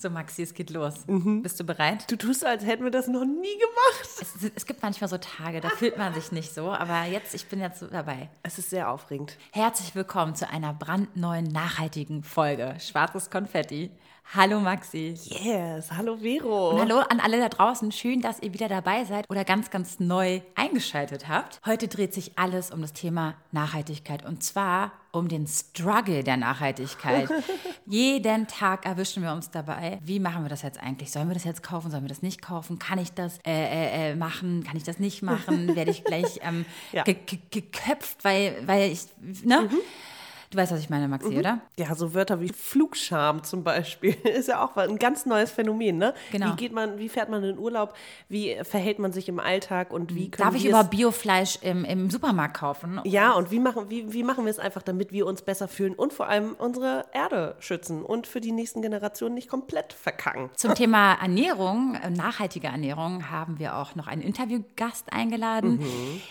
So, Maxi, es geht los. Bist du bereit? Du tust so, als hätten wir das noch nie gemacht. Es, es gibt manchmal so Tage, da fühlt man sich nicht so, aber jetzt, ich bin jetzt so dabei. Es ist sehr aufregend. Herzlich willkommen zu einer brandneuen, nachhaltigen Folge Schwarzes Konfetti. Hallo Maxi. Yes, hallo Vero. Und hallo an alle da draußen. Schön, dass ihr wieder dabei seid oder ganz, ganz neu eingeschaltet habt. Heute dreht sich alles um das Thema Nachhaltigkeit und zwar um den Struggle der Nachhaltigkeit. Jeden Tag erwischen wir uns dabei. Wie machen wir das jetzt eigentlich? Sollen wir das jetzt kaufen? Sollen wir das nicht kaufen? Kann ich das äh, äh, äh machen? Kann ich das nicht machen? Werde ich gleich ähm, Ja. ge ge geköpft, weil, weil ich, ne? Du weißt, was ich meine, Maxi, oder? Ja, so Wörter wie Flugscham zum Beispiel ist ja auch ein ganz neues Phänomen, ne? Genau. Wie geht man, wie fährt man in Urlaub? Wie verhält man sich im Alltag und wie Darf ich über Biofleisch im, im Supermarkt kaufen? ja, und wie machen, wie, wie machen wir es einfach, damit wir uns besser fühlen und vor allem unsere Erde schützen und für die nächsten Generationen nicht komplett verkacken? Zum Thema Ernährung, äh, nachhaltige Ernährung, haben wir auch noch einen Interviewgast eingeladen,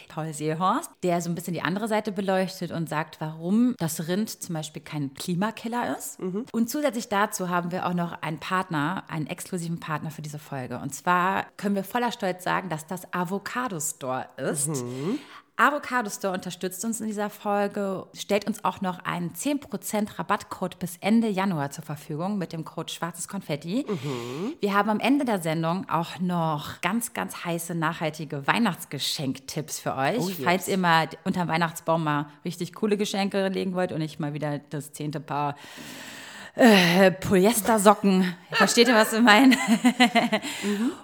Paul Seehorst, der so ein bisschen die andere Seite beleuchtet und sagt, warum das Rind zum Beispiel kein Klimakiller ist. Und zusätzlich dazu haben wir auch noch einen Partner, einen exklusiven Partner für diese Folge. Und zwar können wir voller Stolz sagen, dass das Avocado Store ist. Avocado Store unterstützt uns in dieser Folge, stellt uns auch noch einen 10% Rabattcode bis Ende Januar zur Verfügung mit dem Code Schwarzes Konfetti. Wir haben am Ende der Sendung auch noch ganz, ganz heiße, nachhaltige Weihnachtsgeschenktipps für euch. Oh yes. Falls ihr mal unterm Weihnachtsbaum mal richtig coole Geschenke legen wollt und nicht mal wieder das zehnte Paar äh, Polyestersocken. Versteht ihr, was ich meine?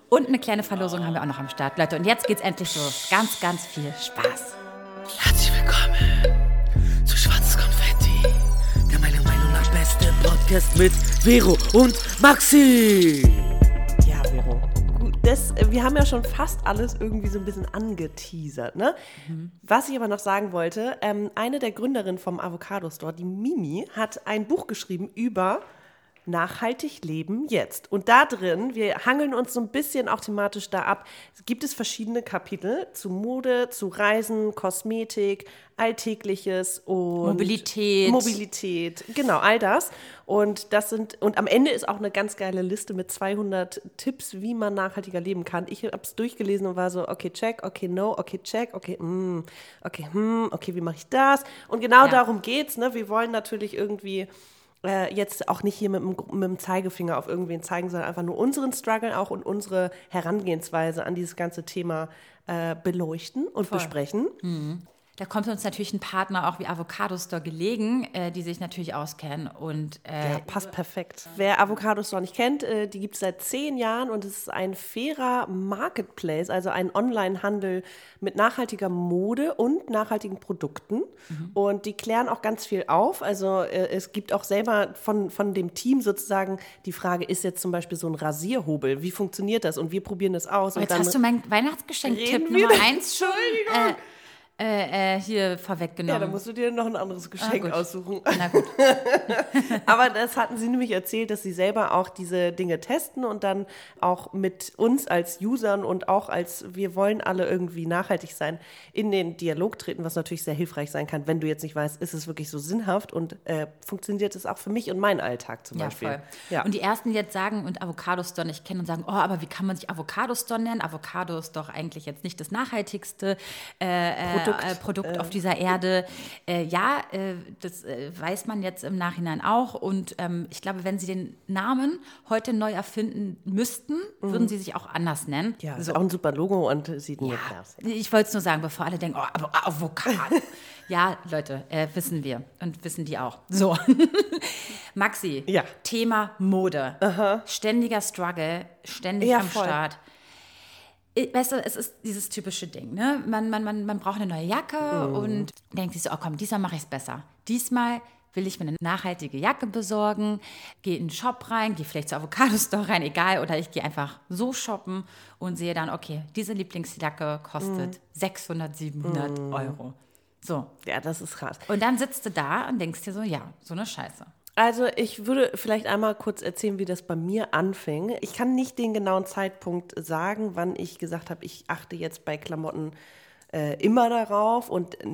Und eine kleine Verlosung haben wir auch noch am Start, Leute. Und jetzt geht's endlich los. Ganz, ganz viel Spaß. Herzlich willkommen zu Schwarzes Konfetti, der meiner Meinung nach beste Podcast mit Vero und Maxi. Ja, Vero. Das, wir haben ja schon fast alles irgendwie so ein bisschen angeteasert, ne? Was ich aber noch sagen wollte, ähm, eine der Gründerinnen vom Avocado Store, die Mimi, hat ein Buch geschrieben über Nachhaltig leben jetzt. Und da drin, wir hangeln uns so ein bisschen auch thematisch da ab, gibt es verschiedene Kapitel zu Mode, zu Reisen, Kosmetik, Alltägliches und Mobilität. Mobilität, genau, all das. Und das sind, und am Ende ist auch eine ganz geile Liste mit 200 Tipps, wie man nachhaltiger leben kann. Ich habe es durchgelesen und war so, okay, check, okay, no, okay, check, okay, mm, okay, hm, okay, wie mache ich das? Und genau Ja. darum geht's, ne? Wir wollen natürlich irgendwie äh, jetzt auch nicht hier mit dem, mit dem Zeigefinger auf irgendwen zeigen, sondern einfach nur unseren Struggle auch und unsere Herangehensweise an dieses ganze Thema äh, beleuchten und besprechen. Da kommt uns natürlich ein Partner auch wie Avocado Store gelegen, äh, die sich natürlich auskennen. Und äh, Ja, passt perfekt. Wer Avocados noch nicht kennt, äh, die gibt es seit zehn Jahren und es ist ein fairer Marketplace, also ein Online-Handel mit nachhaltiger Mode und nachhaltigen Produkten. Und die klären auch ganz viel auf. Also äh, es gibt auch selber von, von dem Team sozusagen die Frage, ist jetzt zum Beispiel so ein Rasierhobel, wie funktioniert das? Und wir probieren das aus. jetzt hast du meinen Weihnachtsgeschenk-Tipp Nummer eins schon äh, äh, äh, hier ja, vorweggenommen. dann musst du dir noch ein anderes Geschenk gut. aussuchen. Na gut. Aber das hatten sie nämlich erzählt, dass sie selber auch diese Dinge testen und dann auch mit uns als Usern und auch als wir wollen alle irgendwie nachhaltig sein, in den Dialog treten, was natürlich sehr hilfreich sein kann, wenn du jetzt nicht weißt, ist es wirklich so sinnhaft und äh, funktioniert es auch für mich und meinen Alltag zum Ja, Beispiel. voll. Ja. Und die ersten, die jetzt sagen und Avocado Store nicht kennen und sagen, oh, aber wie kann man sich Avocado Store nennen? Avocado ist doch eigentlich jetzt nicht das nachhaltigste äh, Produkt, äh, Produkt auf dieser Erde. Äh, ja, äh, das äh, weiß man jetzt im Nachhinein auch. Und ähm, ich glaube, wenn sie den Namen heute neu erfinden müssten, würden sie sich auch anders nennen. Mhm. ja, ist auch ein super Logo und sieht nett aus. Ich wollte es nur sagen, bevor alle denken, oh, Avo- Avocado. ja, Leute, äh, wissen wir und wissen die auch. So. Maxi, Ja. Thema Mode. Ständiger Struggle, ständig Ja, am voll. Start. Weißt du, es ist dieses typische Ding, ne? Man, man, man, man braucht eine neue Jacke Mhm. und denkt sich so, oh komm, diesmal mache ich es besser. Diesmal will ich mir eine nachhaltige Jacke besorgen, gehe in den Shop rein, gehe vielleicht zur Avocado Store rein, egal, oder ich gehe einfach so shoppen und sehe dann, okay, diese Lieblingsjacke kostet 600, 700 Euro. So. Ja, das ist krass. Und dann sitzt du da und denkst dir so, ja, so eine Scheiße. Also ich würde vielleicht einmal kurz erzählen, wie das bei mir anfing. Ich kann nicht den genauen Zeitpunkt sagen, wann ich gesagt habe, ich achte jetzt bei Klamotten äh, immer darauf und äh,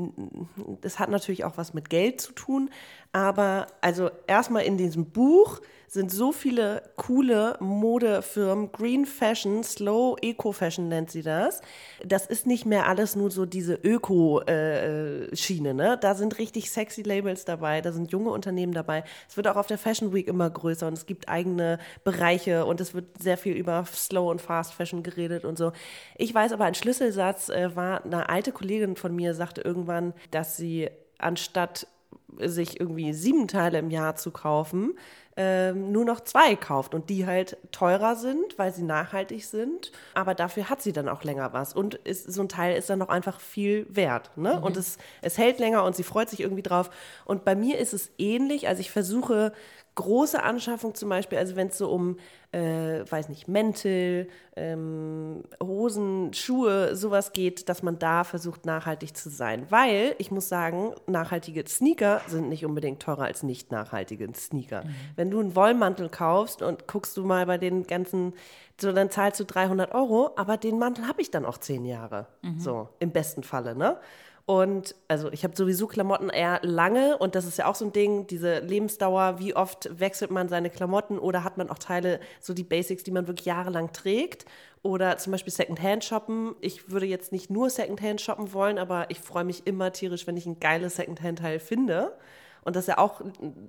das hat natürlich auch was mit Geld zu tun. Aber also erstmal in diesem Buch sind so viele coole Modefirmen, Green Fashion, Slow Eco Fashion nennt sie das. Das ist nicht mehr alles nur so diese Öko-Schiene, ne? Da sind richtig sexy Labels dabei, da sind junge Unternehmen dabei. Es wird auch auf der Fashion Week immer größer und es gibt eigene Bereiche und es wird sehr viel über Slow und Fast Fashion geredet und so. Ich weiß aber, ein Schlüsselsatz äh, war, eine alte Kollegin von mir sagte irgendwann, dass sie anstatt sich irgendwie sieben Teile im Jahr zu kaufen, ähm, nur noch zwei kauft und die halt teurer sind, weil sie nachhaltig sind. Aber dafür hat sie dann auch länger was. Und ist, so ein Teil ist dann noch einfach viel wert. Ne? Mhm. Und es, es hält länger und sie freut sich irgendwie drauf. Und bei mir ist es ähnlich. Also ich versuche große Anschaffung zum Beispiel, also wenn es so um, äh, weiß nicht, Mäntel, ähm, Hosen, Schuhe, sowas geht, dass man da versucht, nachhaltig zu sein. Weil, ich muss sagen, nachhaltige Sneaker sind nicht unbedingt teurer als nicht nachhaltige Sneaker. Mhm. Wenn du einen Wollmantel kaufst und guckst du mal bei den ganzen, so dann zahlst du 300 Euro, aber den Mantel habe ich dann auch zehn Jahre. Mhm. So, im besten Falle, ne? Und also ich habe sowieso Klamotten eher lange und das ist ja auch so ein Ding, diese Lebensdauer, wie oft wechselt man seine Klamotten oder hat man auch Teile, so die Basics, die man wirklich jahrelang trägt. Oder zum Beispiel Secondhand shoppen. Ich würde jetzt nicht nur Secondhand shoppen wollen, aber ich freue mich immer tierisch, wenn ich ein geiles Secondhand-Teil finde. Und das ist ja auch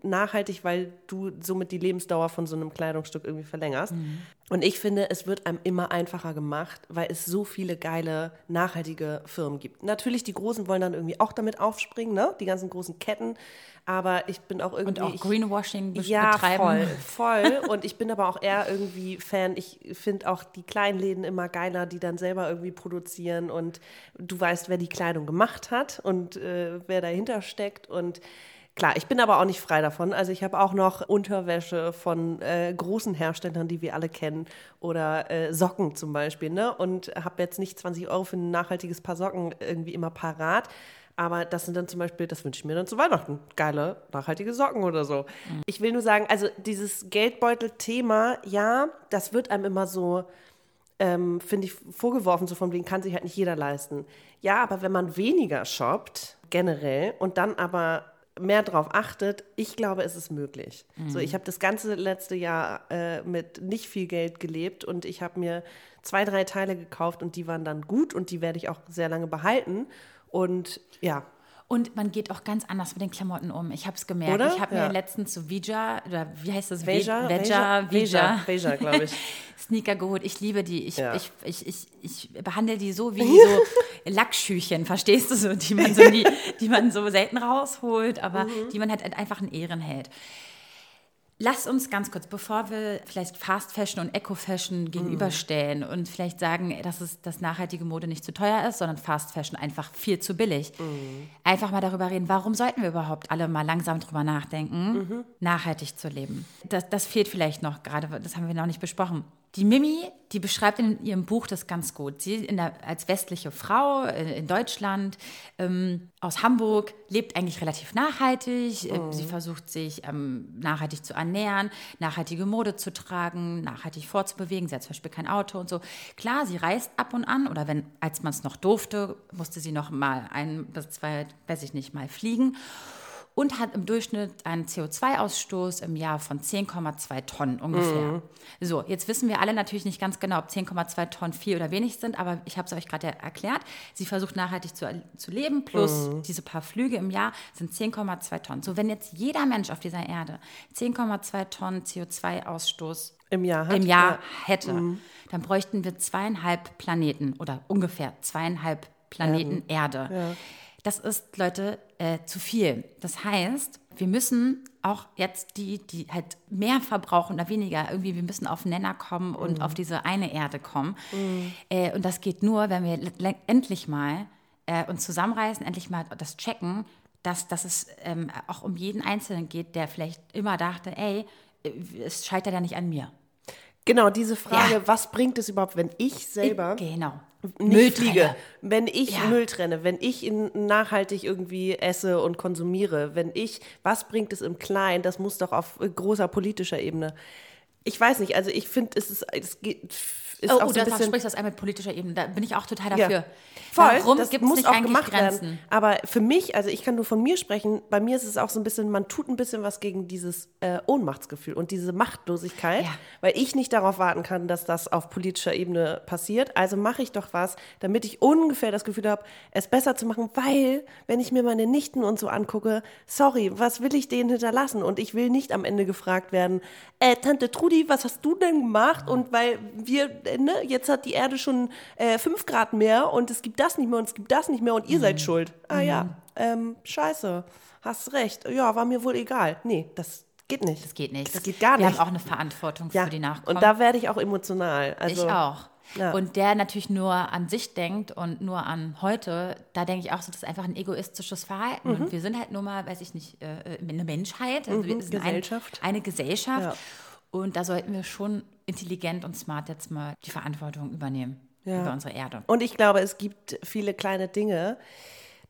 nachhaltig, weil du somit die Lebensdauer von so einem Kleidungsstück irgendwie verlängerst. Mhm. Und ich finde, es wird einem immer einfacher gemacht, weil es so viele geile, nachhaltige Firmen gibt. Natürlich, die Großen wollen dann irgendwie auch damit aufspringen, ne? die ganzen großen Ketten. Aber ich bin auch irgendwie. Und auch Greenwashing ich, ja, betreiben. voll, voll. Und ich bin aber auch eher irgendwie Fan. Ich finde auch die kleinen Läden immer geiler, die dann selber irgendwie produzieren und du weißt, wer die Kleidung gemacht hat und äh, wer dahinter steckt. Und Klar, ich bin aber auch nicht frei davon. Also ich habe auch noch Unterwäsche von äh, großen Herstellern, die wir alle kennen, oder äh, Socken zum Beispiel. Ne? Und habe jetzt nicht 20 Euro für ein nachhaltiges Paar Socken irgendwie immer parat. Aber das sind dann zum Beispiel, das wünsche ich mir dann zu Weihnachten, geile, nachhaltige Socken oder so. Mhm. Ich will nur sagen, also dieses Geldbeutel-Thema, ja, das wird einem immer so, ähm, finde ich, vorgeworfen, so von wegen kann sich halt nicht jeder leisten. Ja, aber wenn man weniger shoppt, generell, und dann aber mehr darauf achtet, ich glaube, es ist möglich. Mhm. So, ich habe das ganze letzte Jahr äh, mit nicht viel Geld gelebt und ich habe mir zwei, drei Teile gekauft und die waren dann gut und die werde ich auch sehr lange behalten. Und ja, und man geht auch ganz anders mit den Klamotten um. Ich habe es gemerkt. Oder? Ich habe ja. mir letztens so Vija, oder wie heißt das? Veja, Veja, Veja, Veja glaube ich. Sneaker geholt. Ich liebe die. Ich, ja. ich, ich, ich, ich behandle die so wie so Lackschüchen, verstehst du so, die man so, die, die man so selten rausholt, aber mhm. die man halt einfach in Ehren hält. Lass uns ganz kurz, bevor wir vielleicht Fast Fashion und Eco Fashion gegenüberstellen mm. und vielleicht sagen, dass, es, dass nachhaltige Mode nicht zu teuer ist, sondern Fast Fashion einfach viel zu billig, mm. einfach mal darüber reden, warum sollten wir überhaupt alle mal langsam drüber nachdenken, mhm. nachhaltig zu leben. Das, das fehlt vielleicht noch gerade, das haben wir noch nicht besprochen. Die Mimi, die beschreibt in ihrem Buch das ganz gut. Sie der, als westliche Frau äh, in Deutschland ähm, aus Hamburg lebt eigentlich relativ nachhaltig. Äh, mhm. Sie versucht sich ähm, nachhaltig zu ernähren, nachhaltige Mode zu tragen, nachhaltig fortzubewegen. Sie hat zum Beispiel kein Auto und so. Klar, sie reist ab und an oder wenn, als man es noch durfte, musste sie noch mal ein bis zwei, weiß ich nicht, mal fliegen und hat im Durchschnitt einen CO2-Ausstoß im Jahr von 10,2 Tonnen ungefähr. Mhm. So, jetzt wissen wir alle natürlich nicht ganz genau, ob 10,2 Tonnen viel oder wenig sind, aber ich habe es euch gerade erklärt. Sie versucht nachhaltig zu, zu leben, plus mhm. diese paar Flüge im Jahr sind 10,2 Tonnen. So, wenn jetzt jeder Mensch auf dieser Erde 10,2 Tonnen CO2-Ausstoß im Jahr, hat, im Jahr ja. hätte, mhm. dann bräuchten wir zweieinhalb Planeten oder ungefähr zweieinhalb Planeten Erde. Erde. Ja. Das ist, Leute, äh, zu viel. Das heißt, wir müssen auch jetzt die, die halt mehr verbrauchen oder weniger, irgendwie, wir müssen auf Nenner kommen und mhm. auf diese eine Erde kommen. Mhm. Äh, und das geht nur, wenn wir endlich mal äh, uns zusammenreißen, endlich mal das checken, dass, dass es ähm, auch um jeden Einzelnen geht, der vielleicht immer dachte, ey, äh, es scheitert ja nicht an mir. Genau, diese Frage, ja. was bringt es überhaupt, wenn ich selber ich, genau. nicht fliege, wenn ich ja. Müll trenne, wenn ich nachhaltig irgendwie esse und konsumiere, wenn ich, was bringt es im Kleinen, das muss doch auf großer politischer Ebene. Ich weiß nicht, also ich finde, es ist, es geht, ist Oh, auch oh so ein bisschen sprichst du das einmal mit politischer Ebene. Da bin ich auch total Ja. dafür. Voll, Warum das gibt es muss nicht auch gemacht Grenzen? werden. Aber für mich, also ich kann nur von mir sprechen, bei mir ist es auch so ein bisschen, man tut ein bisschen was gegen dieses äh, Ohnmachtsgefühl und diese Machtlosigkeit, Ja. weil ich nicht darauf warten kann, dass das auf politischer Ebene passiert. Also mache ich doch was, damit ich ungefähr das Gefühl habe, es besser zu machen, weil, wenn ich mir meine Nichten und so angucke, sorry, was will ich denen hinterlassen? Und ich will nicht am Ende gefragt werden, äh, Tante Trudi, was hast du denn gemacht? Und weil wir, äh, ne, jetzt hat die Erde schon äh, fünf Grad mehr und es gibt das nicht mehr und es gibt das nicht mehr und ihr seid schuld. Ah ja, ähm, scheiße, hast recht. Ja, war mir wohl egal. Nee, das geht nicht. Das geht nicht. Das geht gar Wir nicht. haben auch eine Verantwortung ja. für die Nachkommen. Und da werde ich auch emotional. Also, ich auch. Ja. Und der natürlich nur an sich denkt und nur an heute, da denke ich auch so, das ist einfach ein egoistisches Verhalten. Mhm. Und wir sind halt nur mal, weiß ich nicht, äh, eine Menschheit. Also wir sind Gesellschaft. Ein, eine Gesellschaft. Ja. Und da sollten wir schon intelligent und smart jetzt mal die Verantwortung übernehmen Ja. über unsere Erde. Und ich glaube, es gibt viele kleine Dinge,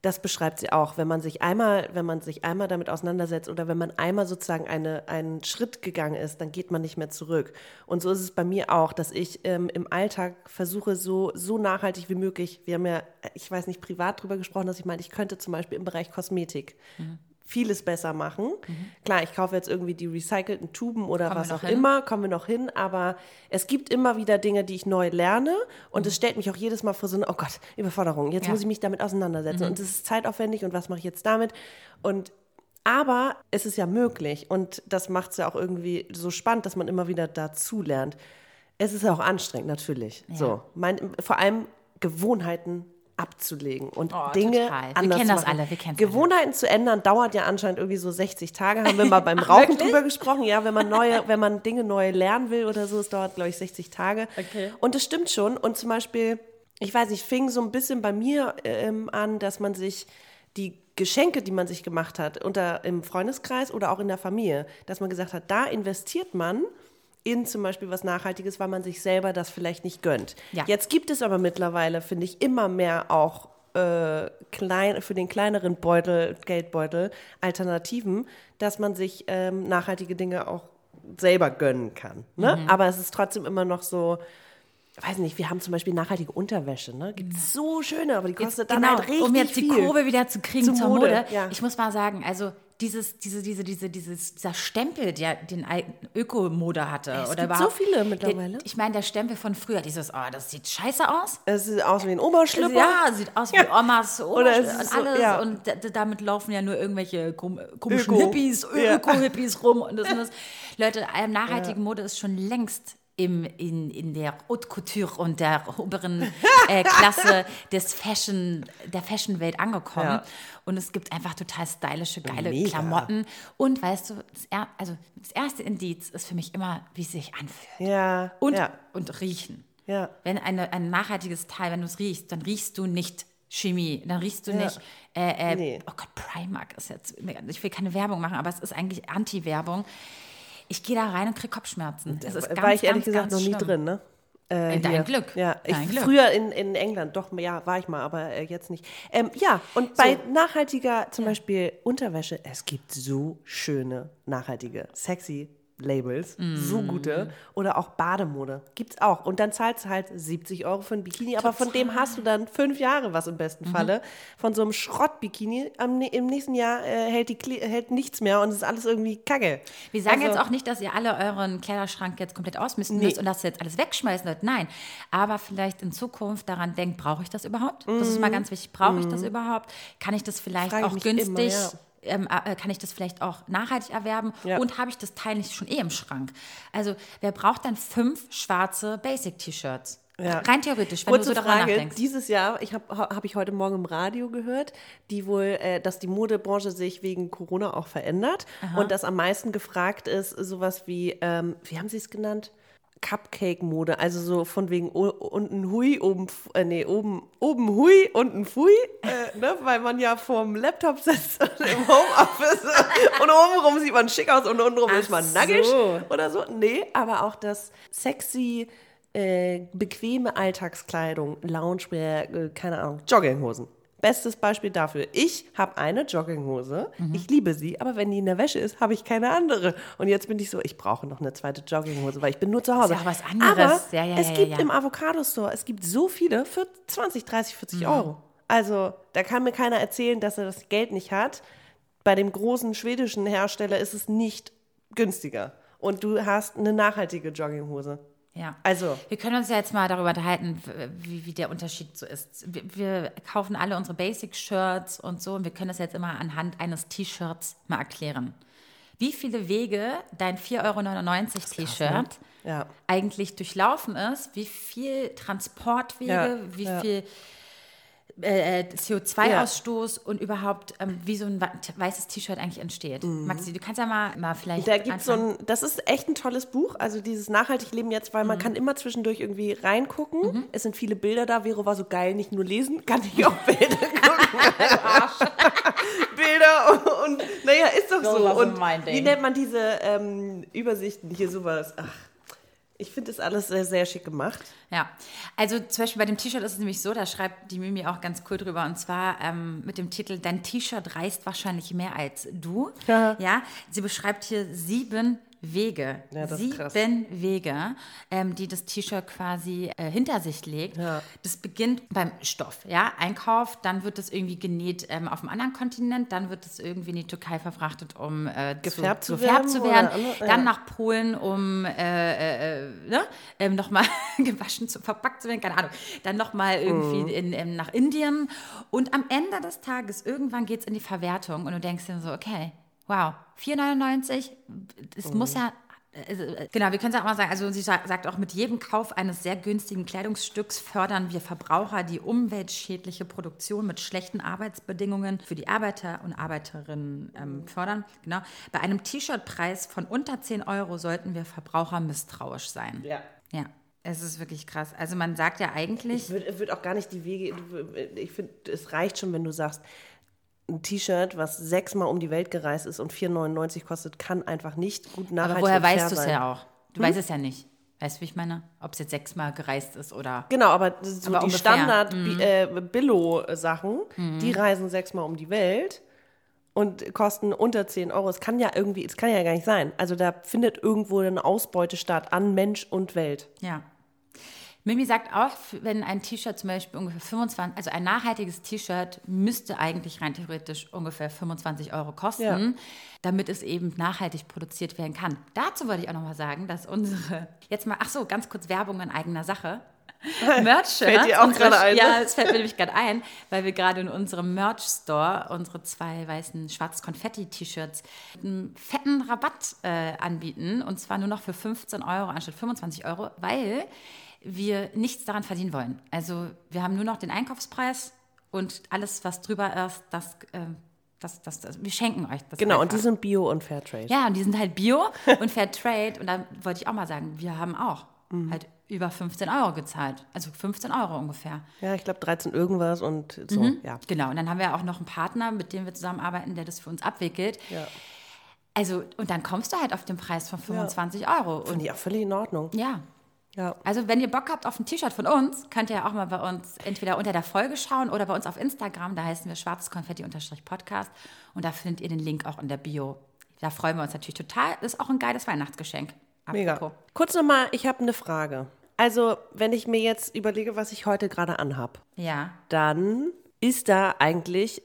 das beschreibt sie auch, wenn man sich einmal, wenn man sich einmal damit auseinandersetzt oder wenn man einmal sozusagen eine, einen Schritt gegangen ist, dann geht man nicht mehr zurück. Und so ist es bei mir auch, dass ich ähm, im Alltag versuche, so, so nachhaltig wie möglich, wir haben ja, ich weiß nicht, privat drüber gesprochen, dass ich meine, ich könnte zum Beispiel im Bereich Kosmetik vieles besser machen. Klar, ich kaufe jetzt irgendwie die recycelten Tuben oder Kommen was auch hin. immer, kommen wir noch hin, aber es gibt immer wieder Dinge, die ich neu lerne und es stellt mich auch jedes Mal vor so eine, oh Gott, Überforderung, jetzt Ja. muss ich mich damit auseinandersetzen und es ist zeitaufwendig und was mache ich jetzt damit? Und aber es ist ja möglich und das macht es ja auch irgendwie so spannend, dass man immer wieder dazu lernt. Es ist ja auch anstrengend, natürlich. So, mein, vor allem Gewohnheiten abzulegen und Oh, Dinge total. Wir anders kennen zu das machen. alle, wir kennen's alle. Gewohnheiten zu ändern dauert ja anscheinend irgendwie so 60 Tage. Haben wir mal beim Rauchen drüber gesprochen. Ja, wenn man neue, wenn man Dinge neu lernen will oder so, es dauert glaube ich 60 Tage. Okay. Und das stimmt schon. Und zum Beispiel, ich weiß nicht, fing so ein bisschen bei mir ähm, an, dass man sich die Geschenke, die man sich gemacht hat, unter im Freundeskreis oder auch in der Familie, dass man gesagt hat, da investiert man in zum Beispiel was Nachhaltiges, weil man sich selber das vielleicht nicht gönnt. Ja. Jetzt gibt es aber mittlerweile, finde ich, immer mehr auch äh, klein, für den kleineren Beutel, Geldbeutel, Alternativen, dass man sich ähm, nachhaltige Dinge auch selber gönnen kann. Ne? Mhm. Aber es ist trotzdem immer noch so, weiß nicht, wir haben zum Beispiel nachhaltige Unterwäsche, ne? Gibt es so schöne, aber die kostet dann genau, halt richtig um jetzt die viel. Kurve wieder zu kriegen Zur Mode, Mode. ja. Ich muss mal sagen, also dieses, diese, diese, diese, dieses, dieser Stempel, der den alten Ökomode hatte. Es oder gibt so viele mittlerweile. Ich meine, der Stempel von früher, dieses, oh, das sieht scheiße aus. Es sieht aus wie ein Oberschlüpper. Ja, sieht aus wie Omas Oder Obersch- ist und so, alles. ja. Und da- damit laufen ja nur irgendwelche kom komischen Öko. Hippies, Ja. Öko-Hippies rum und das und das. Leute, äh, nachhaltige Mode ist schon längst im, in, in der Haute Couture und der oberen äh, Klasse des Fashion, der Fashion-Welt angekommen. Ja. Und es gibt einfach total stylische, geile Mega. Klamotten. Und weißt du, das, er, also das erste Indiz ist für mich immer, wie es sich anfühlt. Ja, Und, ja, und riechen. ja. Wenn eine, ein nachhaltiges Teil, wenn du es riechst, dann riechst du nicht Chemie, dann riechst du nicht, äh, äh, Nee. oh Gott, Primark ist jetzt, ich will keine Werbung machen, aber es ist eigentlich Anti-Werbung. Ich gehe da rein und kriege Kopfschmerzen. Es ist ganz, war ich ehrlich ganz, gesagt ganz noch nie schlimm. drin, ne? Äh, Dein hier. Glück. Ja, ich, Dein Glück. früher in, in England, doch, ja, war ich mal, aber äh, jetzt nicht. Ähm, ja, und bei nachhaltiger, zum Beispiel Unterwäsche, es gibt so schöne, nachhaltige, sexy Labels, so Mm. gute. Oder auch Bademode, gibt's auch. Und dann zahlst du halt 70 Euro für ein Bikini, aber von dem hast du dann fünf Jahre was im besten Mhm. Falle. Von so einem Schrott-Bikini am, ne- im nächsten Jahr äh, hält, die, hält nichts mehr und es ist alles irgendwie kacke. Wir sagen Also- jetzt auch nicht, dass ihr alle euren Kleiderschrank jetzt komplett ausmisten Nee. müsst und dass ihr jetzt alles wegschmeißen sollt. Nein. Aber vielleicht in Zukunft daran denkt, brauche ich das überhaupt? Das ist mal ganz wichtig. Brauche ich das überhaupt? Kann ich das vielleicht. Frage auch günstig? immer, ja. Ähm, äh, kann ich das vielleicht auch nachhaltig erwerben? Ja. Und habe ich das Teil nicht schon eh im Schrank? Also, wer braucht dann fünf schwarze Basic-T-Shirts? Ja. Rein theoretisch, wenn Kurze du so daran Frage, nachdenkst. dieses Jahr, ich habe hab ich heute Morgen im Radio gehört, die wohl, äh, dass die Modebranche sich wegen Corona auch verändert und dass am meisten gefragt ist, sowas wie, ähm, wie haben sie es genannt? Cupcake-Mode, also so von wegen unten Hui, oben, äh, nee, oben, oben Hui, unten Fui, äh, ne, weil man ja vorm Laptop sitzt im Homeoffice und obenrum sieht man schick aus und untenrum Ach ist man nackig so. oder so. Nee, aber auch das sexy, äh, bequeme Alltagskleidung, Loungewear, äh, keine Ahnung, Jogginghosen. Bestes Beispiel dafür. Ich habe eine Jogginghose, Mhm. ich liebe sie, aber wenn die in der Wäsche ist, habe ich keine andere. Und jetzt bin ich so, ich brauche noch eine zweite Jogginghose, weil ich bin nur zu Hause. ja auch was anderes. Aber Ja, ja, es ja, gibt ja. im Avocado-Store, es gibt so viele für 20, 30, 40 Mhm. Euro. Also da kann mir keiner erzählen, dass er das Geld nicht hat. Bei dem großen schwedischen Hersteller ist es nicht günstiger. Und du hast eine nachhaltige Jogginghose. Ja. Also, Wir können uns ja jetzt mal darüber unterhalten, wie, wie der Unterschied so ist. Wir, wir kaufen alle unsere Basic-Shirts und so und wir können das jetzt immer anhand eines T-Shirts mal erklären. Wie viele Wege dein 4,99 Euro T-Shirt ja. eigentlich durchlaufen ist, wie viel Transportwege, Ja, wie ja. viel äh, CO2-Ausstoß und überhaupt, ähm, wie so ein weißes T-Shirt eigentlich entsteht. Maxi, du kannst ja mal, mal vielleicht. Mhm. Da gibt so ein, das ist echt ein tolles Buch, also dieses nachhaltig Leben jetzt, weil man Mhm. kann immer zwischendurch irgendwie reingucken. Es sind viele Bilder da. Vero war so geil, nicht nur lesen, kann ich auch Bilder gucken. Bilder und, und naja, ist doch so. so Und wie nennt man diese ähm, Übersichten hier sowas? Ach, ich finde das alles sehr, sehr schick gemacht. Ja, also zum Beispiel bei dem T-Shirt ist es nämlich so, da schreibt die Mimi auch ganz cool drüber und zwar ähm, mit dem Titel Dein T-Shirt reist wahrscheinlich mehr als du. Ja. ja sie beschreibt hier sieben Wege, Ja, das ist sieben krass. Wege, ähm, die das T-Shirt quasi äh, hinter sich legt. Ja. Das beginnt beim Stoff, ja, Einkauf, dann wird es irgendwie genäht ähm, auf einem anderen Kontinent, dann wird es irgendwie in die Türkei verfrachtet, um äh, Gefärbt zu gefärbt werden zu werden, andere- dann nach Polen, um äh, äh, äh, ne? ähm, nochmal gewaschen, zu, verpackt zu werden, keine Ahnung. Dann nochmal irgendwie Mhm. in, in, nach Indien. Und am Ende des Tages, irgendwann geht es in die Verwertung und du denkst dir so, okay, wow, 4,99, es Mhm. muss ja. äh, Genau, wir können es auch mal sagen, also sie sa- sagt auch, mit jedem Kauf eines sehr günstigen Kleidungsstücks fördern wir Verbraucher die umweltschädliche Produktion mit schlechten Arbeitsbedingungen für die Arbeiter und Arbeiterinnen ähm, fördern. Genau. Bei einem T-Shirt-Preis von unter 10 Euro sollten wir Verbraucher misstrauisch sein. Ja. Ja, es ist wirklich krass. Also man sagt ja eigentlich, Ich würde würd auch gar nicht die Wege. Ich finde, es reicht schon, wenn du sagst, ein T-Shirt, was sechsmal um die Welt gereist ist und 4,99 kostet, kann einfach nicht gut nachhaltig aber woher weißt du es sein. ja auch? Du weißt es ja nicht. Weißt du, wie ich meine? Ob es jetzt sechsmal gereist ist oder. Genau, aber so Aber die ungefähr. Mhm. Standard äh, Billo-Sachen, die reisen sechsmal um die Welt und kosten unter 10 Euro. Es kann ja irgendwie, es kann ja gar nicht sein. Also da findet irgendwo eine Ausbeute statt an Mensch und Welt. Ja. Mimi sagt auch, wenn ein T-Shirt zum Beispiel ungefähr 25, also ein nachhaltiges T-Shirt müsste eigentlich rein theoretisch ungefähr 25 Euro kosten, Ja. damit es eben nachhaltig produziert werden kann. Dazu wollte ich auch nochmal sagen, dass unsere, jetzt mal, ach so, ganz kurz Werbung in eigener Sache. Merch-Shirts. Fällt dir auch gerade ein, ne? Ja, es fällt mir nämlich gerade ein, weil wir gerade in unserem Merch-Store unsere zwei weißen schwarz-Konfetti-T-Shirts einen fetten Rabatt äh, anbieten. Und zwar nur noch für 15 Euro anstatt 25 Euro, weil wir nichts daran verdienen wollen. Also wir haben nur noch den Einkaufspreis und alles, was drüber ist, das, äh, das, das, das wir schenken euch das. Genau, und einfach. die sind Bio und Fairtrade. Ja, und die sind halt Bio und Fair Trade. Und da wollte ich auch mal sagen, wir haben auch Mhm. halt über 15 Euro gezahlt. Also 15 Euro ungefähr. Ja, ich glaube 13 irgendwas und so, Mhm. ja. Genau. Und dann haben wir auch noch einen Partner, mit dem wir zusammenarbeiten, der das für uns abwickelt. Ja. Also, und dann kommst du halt auf den Preis von 25 Euro. Und Finde ich auch völlig in Ordnung. ja. Ja. Also, wenn ihr Bock habt auf ein T-Shirt von uns, könnt ihr auch mal bei uns entweder unter der Folge schauen oder bei uns auf Instagram. Da heißen wir schwarzeskonfetti-podcast. Und da findet ihr den Link auch in der Bio. Da freuen wir uns natürlich total. Ist auch ein geiles Weihnachtsgeschenk. Mega. Apropos. Kurz nochmal, ich habe eine Frage. Also, wenn ich mir jetzt überlege, was ich heute gerade anhab, Ja. dann ist da eigentlich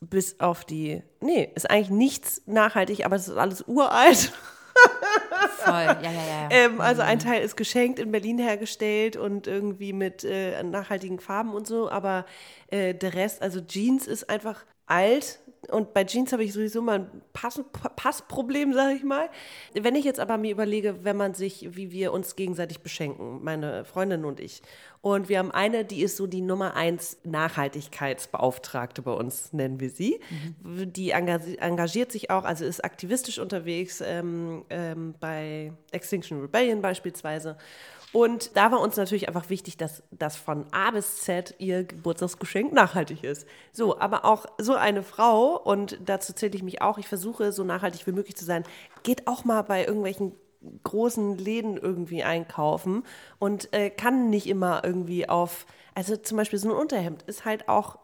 bis auf die. Nee, ist eigentlich nichts nachhaltig, aber es ist alles uralt. Voll. Ja, ja, ja. ja. Ähm, also ein Teil ist geschenkt in Berlin hergestellt und irgendwie mit äh, nachhaltigen Farben und so, aber äh, der Rest, also Jeans ist einfach alt. Und bei Jeans habe ich sowieso mal ein Pass Passproblem, sage ich mal. Wenn ich jetzt aber mir überlege, wenn man sich, wie wir uns gegenseitig beschenken, meine Freundin und ich. Und wir haben eine, die ist so die Nummer eins Nachhaltigkeitsbeauftragte bei uns, nennen wir sie. Die engagi- engagiert sich auch, also ist aktivistisch unterwegs ähm, ähm, bei Extinction Rebellion beispielsweise. Und da war uns natürlich einfach wichtig, dass das von A bis Z ihr Geburtstagsgeschenk nachhaltig ist. So, aber auch so eine Frau, und dazu zähle ich mich auch, ich versuche so nachhaltig wie möglich zu sein, geht auch mal bei irgendwelchen großen Läden irgendwie einkaufen und äh, kann nicht immer irgendwie auf, also zum Beispiel so ein Unterhemd ist halt auch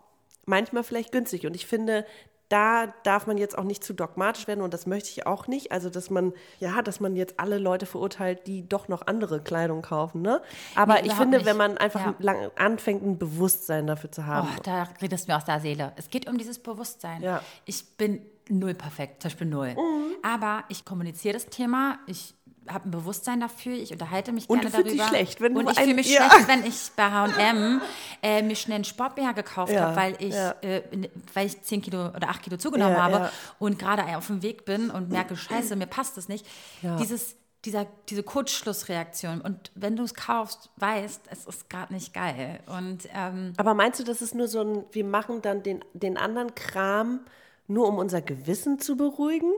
manchmal vielleicht günstig. Und ich finde, da darf man jetzt auch nicht zu dogmatisch werden und das möchte ich auch nicht. Also, dass man, ja, dass man jetzt alle Leute verurteilt, die doch noch andere Kleidung kaufen, ne? Aber Nee, ich finde, nicht. wenn man einfach Ja. lang, anfängt, ein Bewusstsein dafür zu haben. Oh, da redest du mir aus der Seele. Es geht um dieses Bewusstsein. Ja. Ich bin null perfekt, zum Beispiel null. Mhm. Aber ich kommuniziere das Thema, ich habe ein Bewusstsein dafür, ich unterhalte mich Und gerne du fühlst dich darüber. schlecht, wenn du Und ich ein- fühle mich ja. schlecht, wenn ich bei H&M äh, mir schnell einen Sport-BH gekauft Ja, habe, weil ich, ja. äh, weil ich 10 Kilo oder 8 Kilo zugenommen habe und gerade auf dem Weg bin und merke, scheiße, mir passt das nicht. Dieses, dieser, diese Kurzschlussreaktion. Und wenn du es kaufst, weißt, es ist gerade nicht geil. Und ähm, Aber meinst du, das ist nur so ein, wir machen dann den, den anderen Kram nur um unser Gewissen zu beruhigen?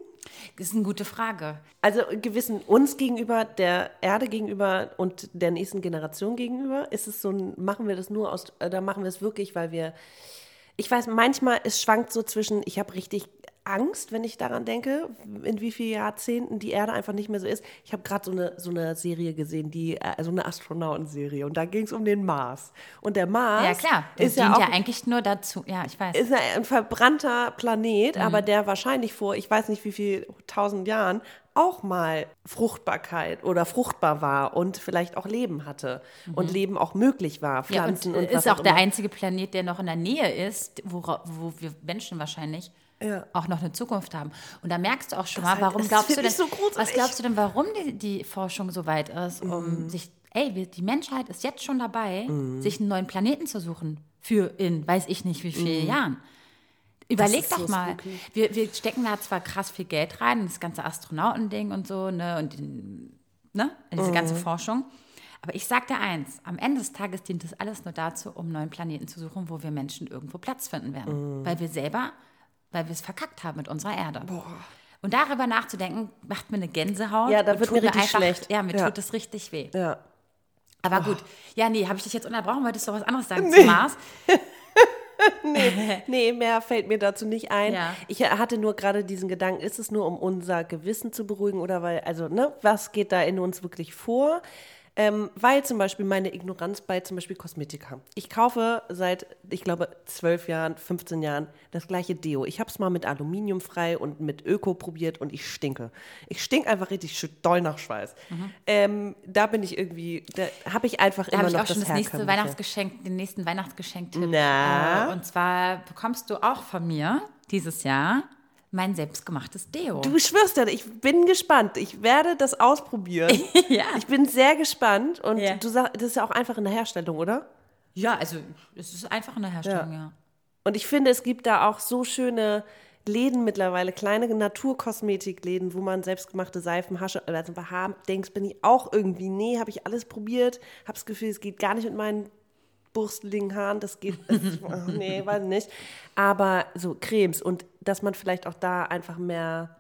Das ist eine gute Frage. Also Gewissen uns gegenüber, der Erde gegenüber und der nächsten Generation gegenüber? Ist es so machen wir das nur aus, oder machen wir es wirklich, weil wir, ich weiß, manchmal, es schwankt so zwischen, ich habe richtig Angst, wenn ich daran denke, in wie vielen Jahrzehnten die Erde einfach nicht mehr so ist. Ich habe gerade so eine, so eine Serie gesehen, die, äh, so eine Astronautenserie und da ging es um den Mars. Und der Mars Ja, klar. Das ist ja dient auch ja eigentlich nur dazu. Ja, ich weiß. ist ein verbrannter Planet, Mhm. aber der wahrscheinlich vor, ich weiß nicht wie viel tausend Jahren, auch mal Fruchtbarkeit oder fruchtbar war und vielleicht auch Leben hatte und Leben auch möglich war. Mhm. ja, und Pflanzen und, ist was auch der einzige Planet, der noch in der Nähe ist, wo, wo wir Menschen wahrscheinlich Ja. auch noch eine Zukunft haben. Und da merkst du auch schon Das mal, halt- warum glaubst du denn, so was glaubst du denn, warum die, die Forschung so weit ist, um Mhm. sich, ey, die Menschheit ist jetzt schon dabei, sich einen neuen Planeten zu suchen für in, weiß ich nicht wie vielen Jahren. Überleg Mhm. doch mal. Wir, wir stecken da zwar krass viel Geld rein, in das ganze Astronautending und so, ne, und in, ne, diese Mhm. ganze Forschung. Aber ich sag dir eins, am Ende des Tages dient das alles nur dazu, um neuen Planeten zu suchen, wo wir Menschen irgendwo Platz finden werden. Mhm. Weil wir selber, weil wir es verkackt haben mit unserer Erde. Und darüber nachzudenken, macht mir eine Gänsehaut. Ja, da wird mir richtig schlecht. Ja, mir Ja. tut es richtig weh. Ja. Aber gut, ja, nee, habe ich dich jetzt unterbrochen? Wolltest du was anderes sagen zu Mars? Nee, mehr fällt mir dazu nicht ein. Ja. Ich hatte nur gerade diesen Gedanken, ist es nur um unser Gewissen zu beruhigen oder weil, also, ne, was geht da in uns wirklich vor? Ähm, weil zum Beispiel meine Ignoranz bei zum Beispiel Kosmetika. Ich kaufe seit, ich glaube, 12 Jahren, 15 Jahren das gleiche Deo. Ich habe es mal mit Aluminium frei und mit Öko probiert und ich stinke. Ich stink einfach richtig doll nach Schweiß. Ähm, da bin ich irgendwie, da habe ich einfach Da immer habe ich noch auch schon das nächste. Weihnachtsgeschenk, den nächsten Weihnachtsgeschenk-Tipp. Na? Äh, und zwar bekommst du auch von mir dieses Jahr mein selbstgemachtes Deo. Du schwörst ja, ich bin gespannt. Ich werde das ausprobieren. Ja. Ich bin sehr gespannt. Und Ja. du sagst, das ist ja auch einfach in der Herstellung, oder? ja, also es ist einfach eine Herstellung, ja. Und ich finde, es gibt da auch so schöne Läden mittlerweile, kleine Naturkosmetikläden, wo man selbstgemachte Seifen, Hasche, also bei Haardings bin ich auch irgendwie, nee, habe ich alles probiert, habe das Gefühl, es geht gar nicht mit meinen bursteligen Haaren, das geht, das, nee, weiß nicht. Aber so Cremes und dass man vielleicht auch da einfach mehr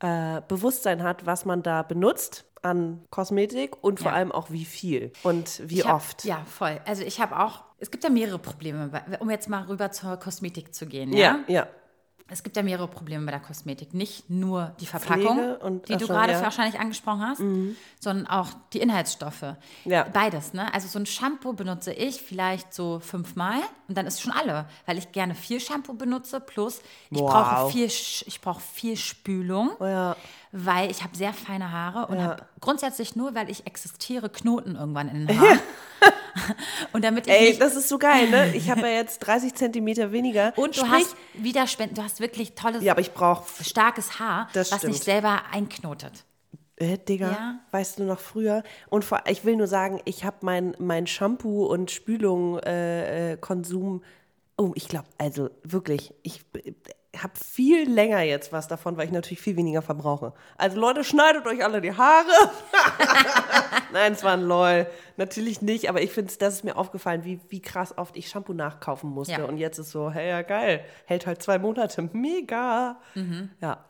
äh, Bewusstsein hat, was man da benutzt an Kosmetik und vor Ja. allem auch wie viel und wie hab, oft. Ja, voll. Also ich habe auch, es gibt ja mehrere Probleme, um jetzt mal rüber zur Kosmetik zu gehen. Ja. ja. ja. Es gibt ja mehrere Probleme bei der Kosmetik. Nicht nur die Verpackung, und- die du gerade ja. Mhm. wahrscheinlich angesprochen hast, sondern auch die Inhaltsstoffe. Ja. Beides, ne? Also so ein Shampoo benutze ich vielleicht so fünfmal und dann ist schon alle, weil ich gerne viel Shampoo benutze plus ich Wow. brauche viel, ich brauche viel Spülung, Oh ja. Weil ich habe sehr feine Haare und Ja. habe grundsätzlich nur, weil ich existiere, Knoten irgendwann in den Haaren. und damit ich Ey, das ist so geil, ne? Ich habe ja jetzt 30 Zentimeter weniger. und du Sprich, hast Widerspenden, du hast wirklich tolles Ja, aber ich brauche. starkes Haar, Das was stimmt. sich selber einknotet. Äh, Digga, Ja. weißt du noch früher? Und vor, ich will nur sagen, ich habe mein, mein Shampoo und Spülung äh, äh, Konsum. Oh, ich glaube, also wirklich, ich habe viel länger jetzt was davon, weil ich natürlich viel weniger verbrauche. Also Leute, schneidet euch alle die Haare. Nein, es war ein LOL. Natürlich nicht, aber ich finde, das ist mir aufgefallen, wie, wie krass oft ich Shampoo nachkaufen musste. Ja. Und jetzt ist so, hey, ja geil, hält halt zwei Monate. Mega. Ja.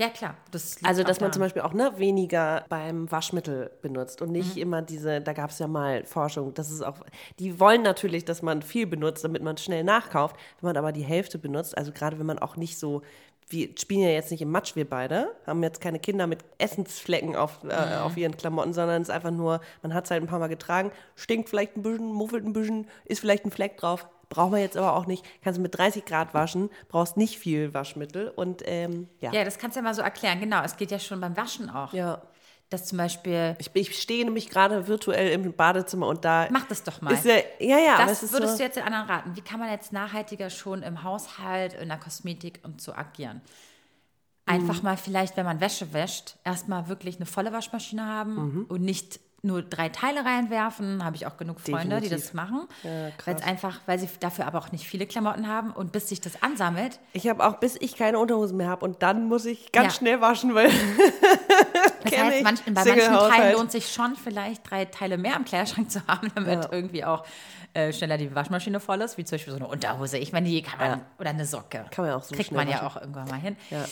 Ja, klar. Das Also, dass man zum daran. Beispiel auch ne, weniger beim Waschmittel benutzt und nicht Mhm. immer diese, da gab es ja mal Forschung, das ist auch, die wollen natürlich, dass man viel benutzt, damit man schnell nachkauft. Wenn man aber die Hälfte benutzt, also gerade wenn man auch nicht so wir spielen ja jetzt nicht im Matsch, wir beide, haben jetzt keine Kinder mit Essensflecken auf, äh, auf ihren Klamotten, sondern es ist einfach nur, man hat es halt ein paar Mal getragen, stinkt vielleicht ein bisschen, muffelt ein bisschen, ist vielleicht ein Fleck drauf, brauchen wir jetzt aber auch nicht. Kannst du mit 30 Grad waschen, brauchst nicht viel Waschmittel und ähm, ja. Ja, das kannst du ja mal so erklären. Genau, es geht ja schon beim Waschen auch. Ja. Dass zum Beispiel, Ich, ich stehe nämlich gerade virtuell im Badezimmer und da mach das doch mal. ist ja, ja, ja, das ist würdest so, du jetzt den anderen raten. Wie kann man jetzt nachhaltiger schon im Haushalt, in der Kosmetik und so agieren? Mhm. Einfach mal vielleicht, wenn man Wäsche wäscht, erstmal wirklich eine volle Waschmaschine haben Mhm. und nicht nur drei Teile reinwerfen. Habe ich auch genug Freunde, die Definitiv. das machen. Ja, weil es einfach, weil sie dafür aber auch nicht viele Klamotten haben und bis sich das ansammelt, ich habe auch, bis ich keine Unterhosen mehr habe und dann muss ich ganz Ja. schnell waschen, weil Das heißt, manch, bei manchen Teilen lohnt sich schon vielleicht drei Teile mehr im Kleiderschrank zu haben, damit Ja. irgendwie auch äh, schneller die Waschmaschine voll ist, wie zum Beispiel so eine Unterhose. Ich meine, die kann man, Ja. oder eine Socke. Kann man ja auch so Kriegt man ja waschen. auch irgendwann mal hin. Ja.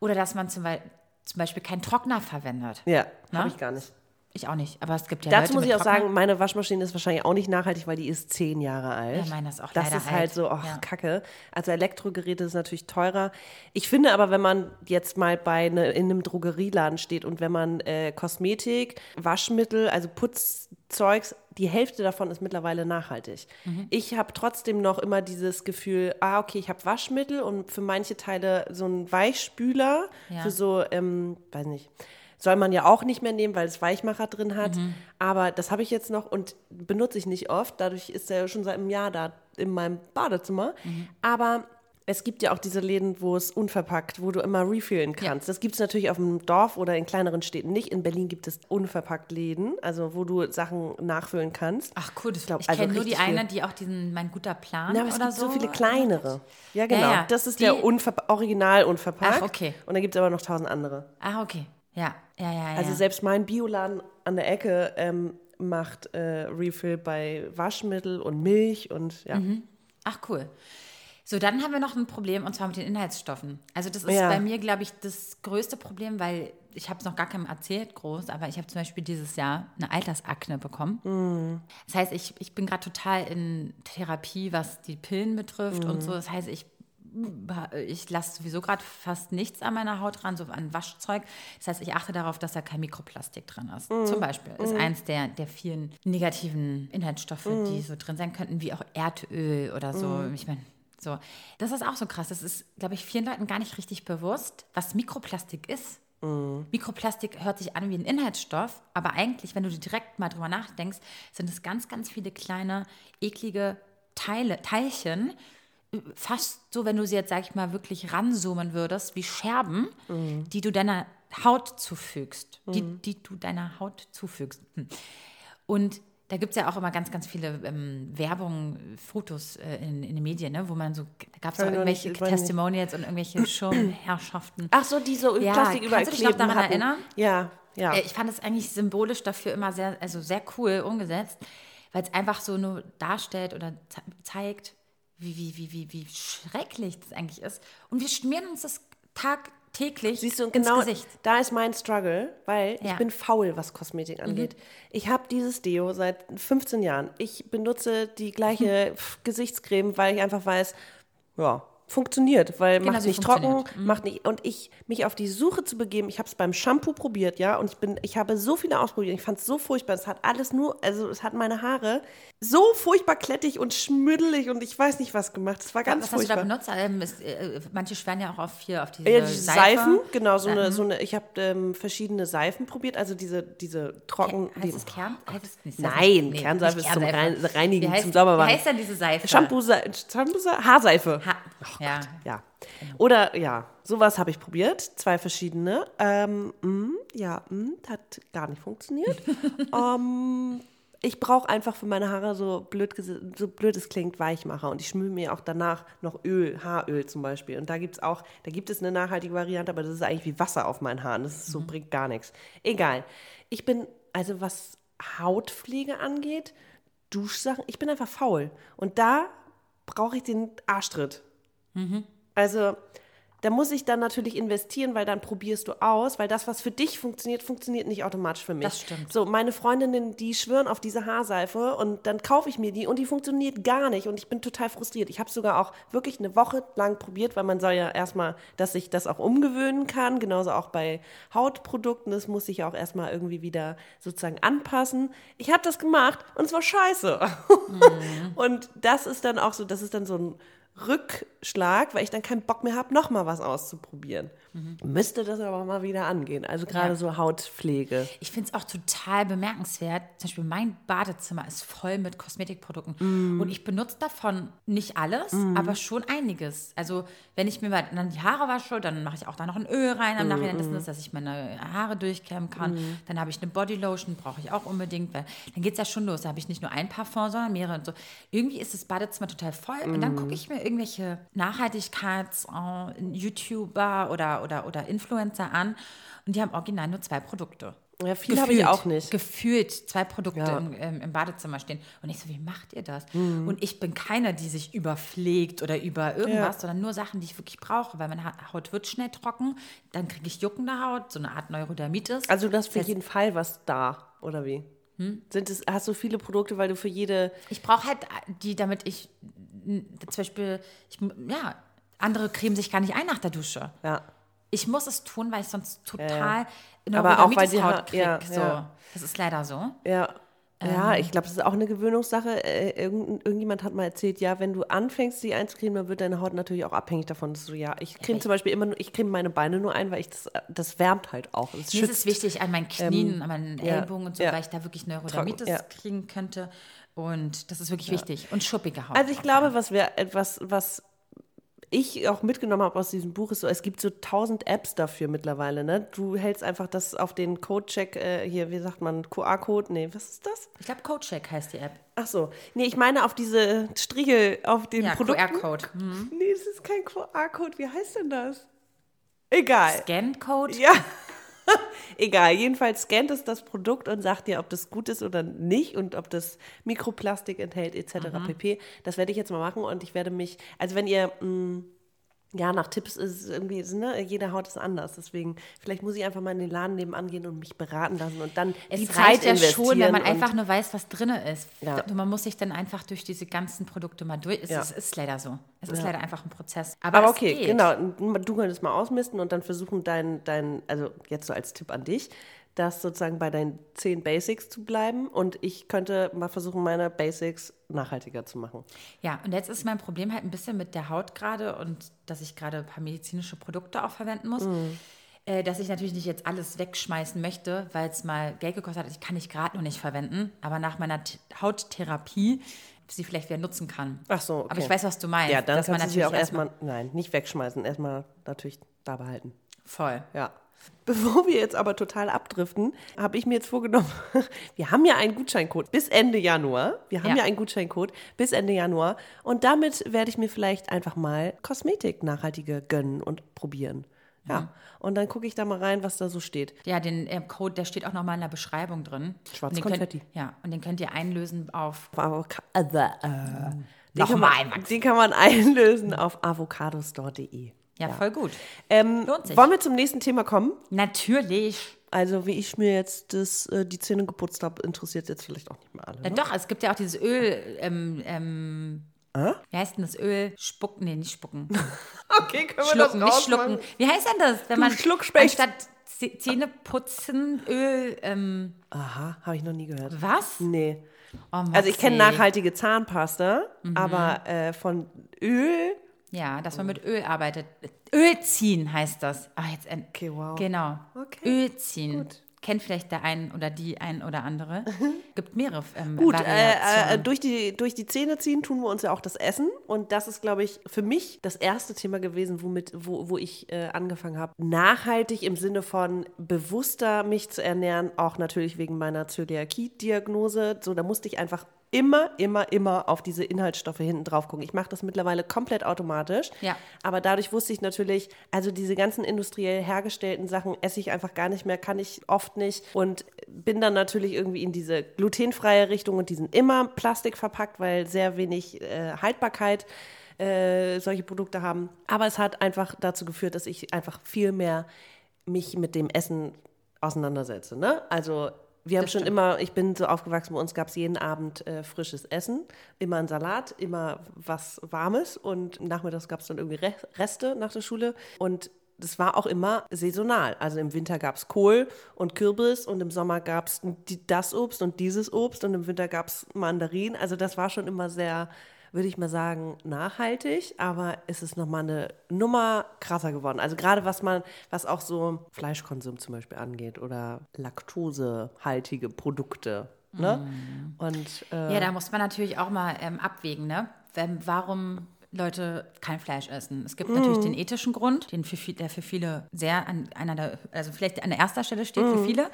Oder dass man zum, Beispiel- zum Beispiel keinen Trockner verwendet. ja, Na? habe ich gar nicht. Ich auch nicht, aber es gibt ja Dazu Leute muss ich auch sagen, meine Waschmaschine ist wahrscheinlich auch nicht nachhaltig, weil die ist zehn Jahre alt. Ja, meine ist auch Das ist halt alt. so, ach, Ja. Kacke. Also Elektrogeräte ist natürlich teurer. Ich finde aber, wenn man jetzt mal bei ne, in einem Drogerieladen steht und wenn man äh, Kosmetik, Waschmittel, also Putzzeugs, die Hälfte davon ist mittlerweile nachhaltig. Mhm. Ich habe trotzdem noch immer dieses Gefühl, ah, okay, ich habe Waschmittel und für manche Teile so einen Weichspüler, Ja. für so, ähm, weiß nicht, soll man ja auch nicht mehr nehmen, weil es Weichmacher drin hat. Mhm. Aber das habe ich jetzt noch und benutze ich nicht oft. Dadurch ist er schon seit einem Jahr da in meinem Badezimmer. Mhm. Aber es gibt ja auch diese Läden, wo es unverpackt, wo du immer refillen kannst. Das gibt es natürlich auf dem Dorf oder in kleineren Städten nicht. In Berlin gibt es unverpackt Läden, also wo du Sachen nachfüllen kannst. Ach cool, das, glaub, ich also kenne nur die viel. eine, die auch diesen Mein guter Plan Ja, aber es oder gibt so, so. viele kleinere. Ja, genau. ja, das ist die- der Unver Original unverpackt. Ach, okay. Und dann gibt es aber noch tausend andere. Ah, okay. Ja, ja, ja. Also ja. selbst mein Bioladen an der Ecke ähm, macht äh, Refill bei Waschmittel und Milch und ja. Ach cool. So, dann haben wir noch ein Problem und zwar mit den Inhaltsstoffen. Also das ist Ja. bei mir, glaube ich, das größte Problem, weil ich habe es noch gar keinem erzählt groß, aber ich habe zum Beispiel dieses Jahr eine Altersakne bekommen. Das heißt, ich, ich bin gerade total in Therapie, was die Pillen betrifft und so. Das heißt, ich ich lasse sowieso gerade fast nichts an meiner Haut ran, so an Waschzeug. Das heißt, ich achte darauf, dass da kein Mikroplastik drin ist. Zum Beispiel ist eins der, der vielen negativen Inhaltsstoffe, die so drin sein könnten, wie auch Erdöl oder so. Ich meine, so. Das ist auch so krass. Das ist, glaube ich, vielen Leuten gar nicht richtig bewusst, was Mikroplastik ist. Mikroplastik hört sich an wie ein Inhaltsstoff, aber eigentlich, wenn du direkt mal drüber nachdenkst, sind es ganz, ganz viele kleine, eklige Teile, Teilchen, fast so, wenn du sie jetzt, sag ich mal, wirklich ranzoomen würdest, wie Scherben, die du deiner Haut zufügst. Die, die du deiner Haut zufügst. Hm. Und da gibt es ja auch immer ganz, ganz viele ähm, Werbungen, Fotos äh, in, in den Medien, ne, wo man so, da gab es auch irgendwelche nicht. Testimonials und irgendwelche Schirmherrschaften. Ach so, die so Ja, Plastik überall kannst du dich noch daran hatten. erinnern? Ja, ja. Äh, Ich fand es eigentlich symbolisch dafür immer sehr, also sehr cool umgesetzt, weil es einfach so nur darstellt oder ze zeigt, wie, wie, wie, wie, wie schrecklich das eigentlich ist. Und wir schmieren uns das tagtäglich Siehst du, ins genau Gesicht. da ist mein Struggle, weil ich Ja. Mhm. bin faul, was Kosmetik angeht. Ich habe dieses Deo seit 15 Jahren. Ich benutze die gleiche pf, Gesichtscreme, weil ich einfach weiß, ja, funktioniert, weil Genau, macht nicht trocken. Mhm. macht nicht und ich mich auf die Suche zu begeben. Ich habe es beim Shampoo probiert, ja, und ich bin ich habe so viele ausprobiert. Ich fand es so furchtbar. Es hat alles nur, also es hat meine Haare so furchtbar klettig und schmuddelig und ich weiß nicht was gemacht. Es war ganz Was hast du da furchtbar. benutzt? Ähm, es, äh, manche schwören ja auch auf hier auf diese, Ja, diese Seife. Seifen, genau, so eine, so eine, ich habe ähm, verschiedene Seifen probiert, also diese, diese trocken. Heißt die- es Kern? Heißt es nicht? Nein, Nee, Kernseife ist zum Reinigen, heißt, zum Saubermachen. Wie heißt denn diese Seife? Shampoo, Shampoo, Haarseife. Ha ja. Ja. Oder ja, sowas habe ich probiert, zwei verschiedene. Ähm, mm, ja, mm, hat gar nicht funktioniert. ähm, ich brauche einfach für meine Haare so blöd, so blöd es klingt, Weichmacher. Und ich schmier mir auch danach noch Öl, Haaröl zum Beispiel. Und da gibt es auch, da gibt es eine nachhaltige Variante, aber das ist eigentlich wie Wasser auf meinen Haaren. Das so, bringt gar nichts. Egal. Ich bin, also was Hautpflege angeht, Duschsachen, ich bin einfach faul. Und da brauche ich den Arschtritt. Also Da muss ich dann natürlich investieren, weil dann probierst du aus, weil das, was für dich funktioniert, funktioniert nicht automatisch für mich. Das stimmt. So, meine Freundinnen, die schwören auf diese Haarseife und dann kaufe ich mir die und die funktioniert gar nicht und ich bin total frustriert. Ich habe sogar auch wirklich eine Woche lang probiert, weil man soll ja erstmal, dass sich das auch umgewöhnen kann, genauso auch bei Hautprodukten, das muss sich ja auch erstmal irgendwie wieder sozusagen anpassen. Ich habe das gemacht und es war scheiße. Und das ist dann auch so, das ist dann so ein Rückschlag, weil ich dann keinen Bock mehr habe, nochmal was auszuprobieren. Müsste das aber mal wieder angehen. Also gerade Ja. so Hautpflege. Ich finde es auch total bemerkenswert. Zum Beispiel mein Badezimmer ist voll mit Kosmetikprodukten. Mm. Und ich benutze davon nicht alles, aber schon einiges. Also wenn ich mir mal dann die Haare wasche, dann mache ich auch da noch ein Öl rein. Am Nachhinein ist Mm. das, dass ich meine Haare durchkämmen kann. Dann habe ich eine Bodylotion, brauche ich auch unbedingt. Weil dann geht es ja schon los. Da habe ich nicht nur ein Parfum, sondern mehrere. Und so. Irgendwie ist das Badezimmer total voll. Und Mm. dann gucke ich mir irgendwelche Nachhaltigkeits-YouTuber oder, oder, oder Influencer an. Und die haben original nur zwei Produkte. Ja, viel habe ich auch nicht. Gefühlt zwei Produkte Ja. im, im, im Badezimmer stehen. Und ich so, wie macht ihr das? Mhm. Und ich bin keiner, die sich überpflegt oder über irgendwas, sondern nur Sachen, die ich wirklich brauche, weil meine Ha- Haut wird schnell trocken, dann kriege ich juckende Haut, so eine Art Neurodermitis. Also das für Das heißt, jeden Fall was da, oder wie? Sind es, hast du viele Produkte, weil du für jede. Ich brauche halt die, damit ich zum Beispiel, ich, ja, andere cremen sich gar nicht ein nach der Dusche. Ja. Ich muss es tun, weil ich sonst total ja. Aber auch, weil die Neurodermitis-Haut Ha- krieg. ja, so. ja. Das ist leider so. Ja. Ja, ich glaube, das ist auch eine Gewöhnungssache. Äh, irgend, irgendjemand hat mal erzählt, ja, wenn du anfängst, sie einzucremen, dann wird deine Haut natürlich auch abhängig davon. Das ist so, ja, ich creme ich- zum Beispiel immer nur, ich creme meine Beine nur ein, weil ich das, das wärmt halt auch. Es Mir ist es wichtig an meinen Knien, an meinen Ellbogen und so, weil ich da wirklich Neurodermitis ja. kriegen könnte. Und das ist wirklich wichtig. Und schuppige Haut. Also ich glaube, was wir etwas, was ich auch mitgenommen habe aus diesem Buch, ist so, es gibt so tausend Apps dafür mittlerweile. Ne? Du hältst einfach das auf den Codecheck, äh, hier, wie sagt man, QR-Code? Nee, was ist das? Ich glaube, CodeCheck heißt die App. Ach so. Nee, ich meine auf diese Striegel auf den Ja, Produkten. QR-Code. Hm. Nee, das ist kein QR-Code. Wie heißt denn das? Egal. Scan-Code. Ja. Egal, jedenfalls scannt es das Produkt und sagt dir, ob das gut ist oder nicht und ob das Mikroplastik enthält etc. pp. Das werde ich jetzt mal machen und ich werde mich, also wenn ihr mh, ja nach Tipps ist es irgendwie, ne, jede Haut ist anders, deswegen vielleicht muss ich einfach mal in den Laden nebenan gehen und mich beraten lassen und dann Es die Zeit ja investieren. schon, wenn man einfach nur weiß, was drin ist. Ja. Man muss sich dann einfach durch diese ganzen Produkte mal durch. Es, Ja. ist, ist leider so. Es ist leider einfach ein Prozess. Aber, Aber okay, geht. genau. Du könntest mal ausmisten und dann versuchen, dein, dein, also jetzt so als Tipp an dich, das sozusagen bei deinen zehn Basics zu bleiben. Und ich könnte mal versuchen, meine Basics nachhaltiger zu machen. Ja, und jetzt ist mein Problem halt ein bisschen mit der Haut gerade und dass ich gerade ein paar medizinische Produkte auch verwenden muss. Äh, dass ich natürlich nicht jetzt alles wegschmeißen möchte, weil es mal Geld gekostet hat. Ich kann ich gerade noch nicht verwenden, aber nach meiner T Hauttherapie sie vielleicht wieder nutzen kann. Ach so, okay. Aber ich weiß, was du meinst. Ja, dann dass man kannst du sie auch natürlich erstmal, nein, nicht wegschmeißen, erstmal natürlich da behalten. Voll. Ja. Bevor wir jetzt aber total abdriften, habe ich mir jetzt vorgenommen, wir haben ja einen Gutscheincode bis Ende Januar. Wir haben ja, Ja. einen Gutscheincode bis Ende Januar. Und damit werde ich mir vielleicht einfach mal Kosmetik nachhaltige gönnen und probieren. Ja. Und dann gucke ich da mal rein, was da so steht. Ja, den äh, Code, der steht auch nochmal in der Beschreibung drin. Schwarz den könnt- Konfetti. Ja, und den könnt ihr einlösen auf Avoca äh, äh, den, kann man, den kann man einlösen auf avocadostore.de. Ja, voll gut. Ähm, Lohnt sich. wollen wir zum nächsten Thema kommen? Natürlich. Also, wie ich mir jetzt das, äh, die Zähne geputzt habe, interessiert jetzt vielleicht auch nicht mehr alle. Ja, Ne? doch, es gibt ja auch dieses Öl, ähm, ähm, wie heißt denn das Öl? Spucken, nee, nicht spucken. Okay, können Schlucken, nicht schlucken. Wie heißt denn das, wenn Du man Schluckspecht. anstatt Zäh- Zähneputzen Öl, ähm, Aha, habe ich noch nie gehört. was? Nee. Oh, Also, ich kenne nachhaltige Zahnpasta, Mhm. aber äh, von Öl. Ja, dass man mit Öl arbeitet. Öl ziehen heißt das. Ah, jetzt Okay, wow. Genau. Okay, Öl ziehen. Kennt vielleicht der ein oder die ein oder andere. Gibt mehrere ähm, Gut, äh, Variationen. äh, durch, die, durch die Zähne ziehen tun wir uns ja auch das Essen. Und das ist, glaube ich, für mich das erste Thema gewesen, womit, wo, wo ich äh, angefangen habe. Nachhaltig im Sinne von bewusster mich zu ernähren, auch natürlich wegen meiner Zöliakie-Diagnose. So, da musste ich einfach immer, immer, immer auf diese Inhaltsstoffe hinten drauf gucken. Ich mache das mittlerweile komplett automatisch. Ja. Aber dadurch wusste ich natürlich, also diese ganzen industriell hergestellten Sachen esse ich einfach gar nicht mehr, kann ich oft nicht und bin dann natürlich irgendwie in diese glutenfreie Richtung und die sind immer Plastik verpackt, weil sehr wenig äh, Haltbarkeit äh, solche Produkte haben. Aber es hat einfach dazu geführt, dass ich einfach viel mehr mich mit dem Essen auseinandersetze. Ne? Also wir haben Das schon stimmt. immer, ich bin so aufgewachsen, bei uns gab es jeden Abend äh, frisches Essen, immer ein Salat, immer was Warmes und nachmittags gab es dann irgendwie Re Reste nach der Schule und das war auch immer saisonal. Also im Winter gab es Kohl und Kürbis und im Sommer gab es das Obst und dieses Obst und im Winter gab es Mandarinen. Also das war schon immer sehr, würde ich mal sagen, nachhaltig, aber es ist nochmal eine Nummer krasser geworden. Also gerade was man, was auch so Fleischkonsum zum Beispiel angeht oder laktosehaltige Produkte. Ne? Und äh, Ja, da muss man natürlich auch mal ähm, abwägen, ne? Wenn, warum Leute kein Fleisch essen. Es gibt natürlich den ethischen Grund, den für, der für viele sehr an einer der, also vielleicht an der erster Stelle steht für viele.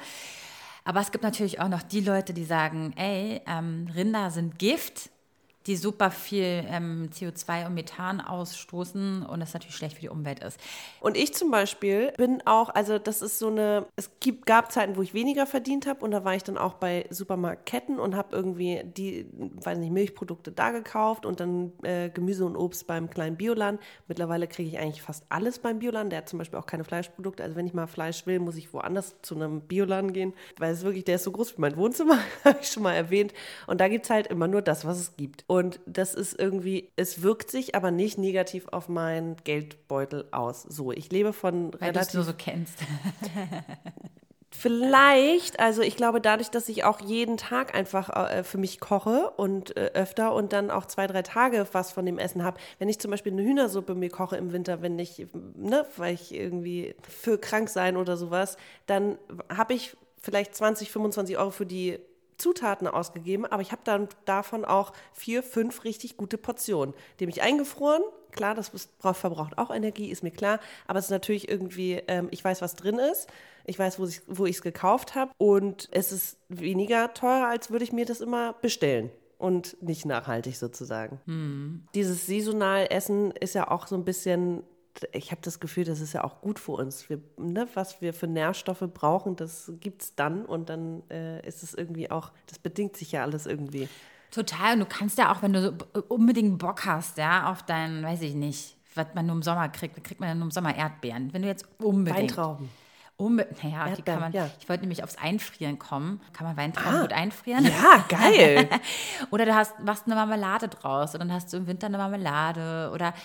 Aber es gibt natürlich auch noch die Leute, die sagen, ey, ähm, Rinder sind Gift, die super viel ähm, CO2 und Methan ausstoßen und das natürlich schlecht für die Umwelt ist. Und ich zum Beispiel bin auch, also das ist so eine, es gibt, gab Zeiten, wo ich weniger verdient habe und da war ich dann auch bei Supermarktketten und habe irgendwie die, weiß nicht, Milchprodukte da gekauft und dann äh, Gemüse und Obst beim kleinen Bioland. Mittlerweile kriege ich eigentlich fast alles beim Bioland. Der hat zum Beispiel auch keine Fleischprodukte. Also wenn ich mal Fleisch will, muss ich woanders zu einem Bioland gehen, weil es wirklich, der ist so groß wie mein Wohnzimmer, habe ich schon mal erwähnt. Und da gibt es halt immer nur das, was es gibt. Und das ist irgendwie, es wirkt sich aber nicht negativ auf meinen Geldbeutel aus. So, ich lebe von Weil du es relativ nur so kennst. Vielleicht, also ich glaube, dadurch, dass ich auch jeden Tag einfach äh, für mich koche und äh, öfter und dann auch zwei, drei Tage was von dem Essen habe. Wenn ich zum Beispiel eine Hühnersuppe mir koche im Winter, wenn ich, ne, weil ich irgendwie für krank sein oder sowas, dann habe ich vielleicht 20, 25 Euro für die Zutaten ausgegeben, aber ich habe dann davon auch vier, fünf richtig gute Portionen. Die habe ich eingefroren. Klar, das verbraucht auch Energie, ist mir klar. Aber es ist natürlich irgendwie, ähm, ich weiß, was drin ist. Ich weiß, wo ich es gekauft habe. Und es ist weniger teurer, als würde ich mir das immer bestellen. Und nicht nachhaltig sozusagen. Dieses saisonal Essen ist ja auch so ein bisschen, ich habe das Gefühl, das ist ja auch gut für uns. Wir, ne, was wir für Nährstoffe brauchen, das gibt es dann und dann äh, ist es irgendwie auch, das bedingt sich ja alles irgendwie. Total. Und du kannst ja auch, wenn du so b- unbedingt Bock hast, ja, auf deinen, weiß ich nicht, was man nur im Sommer kriegt, dann kriegt man ja nur im Sommer Erdbeeren. Wenn du jetzt unbedingt. Weintrauben. Unbe naja, die kann man. ja. Ich wollte nämlich aufs Einfrieren kommen. Kann man Weintrauben gut einfrieren? Ja, geil. Oder du hast, machst eine Marmelade draus und dann hast du im Winter eine Marmelade. Oder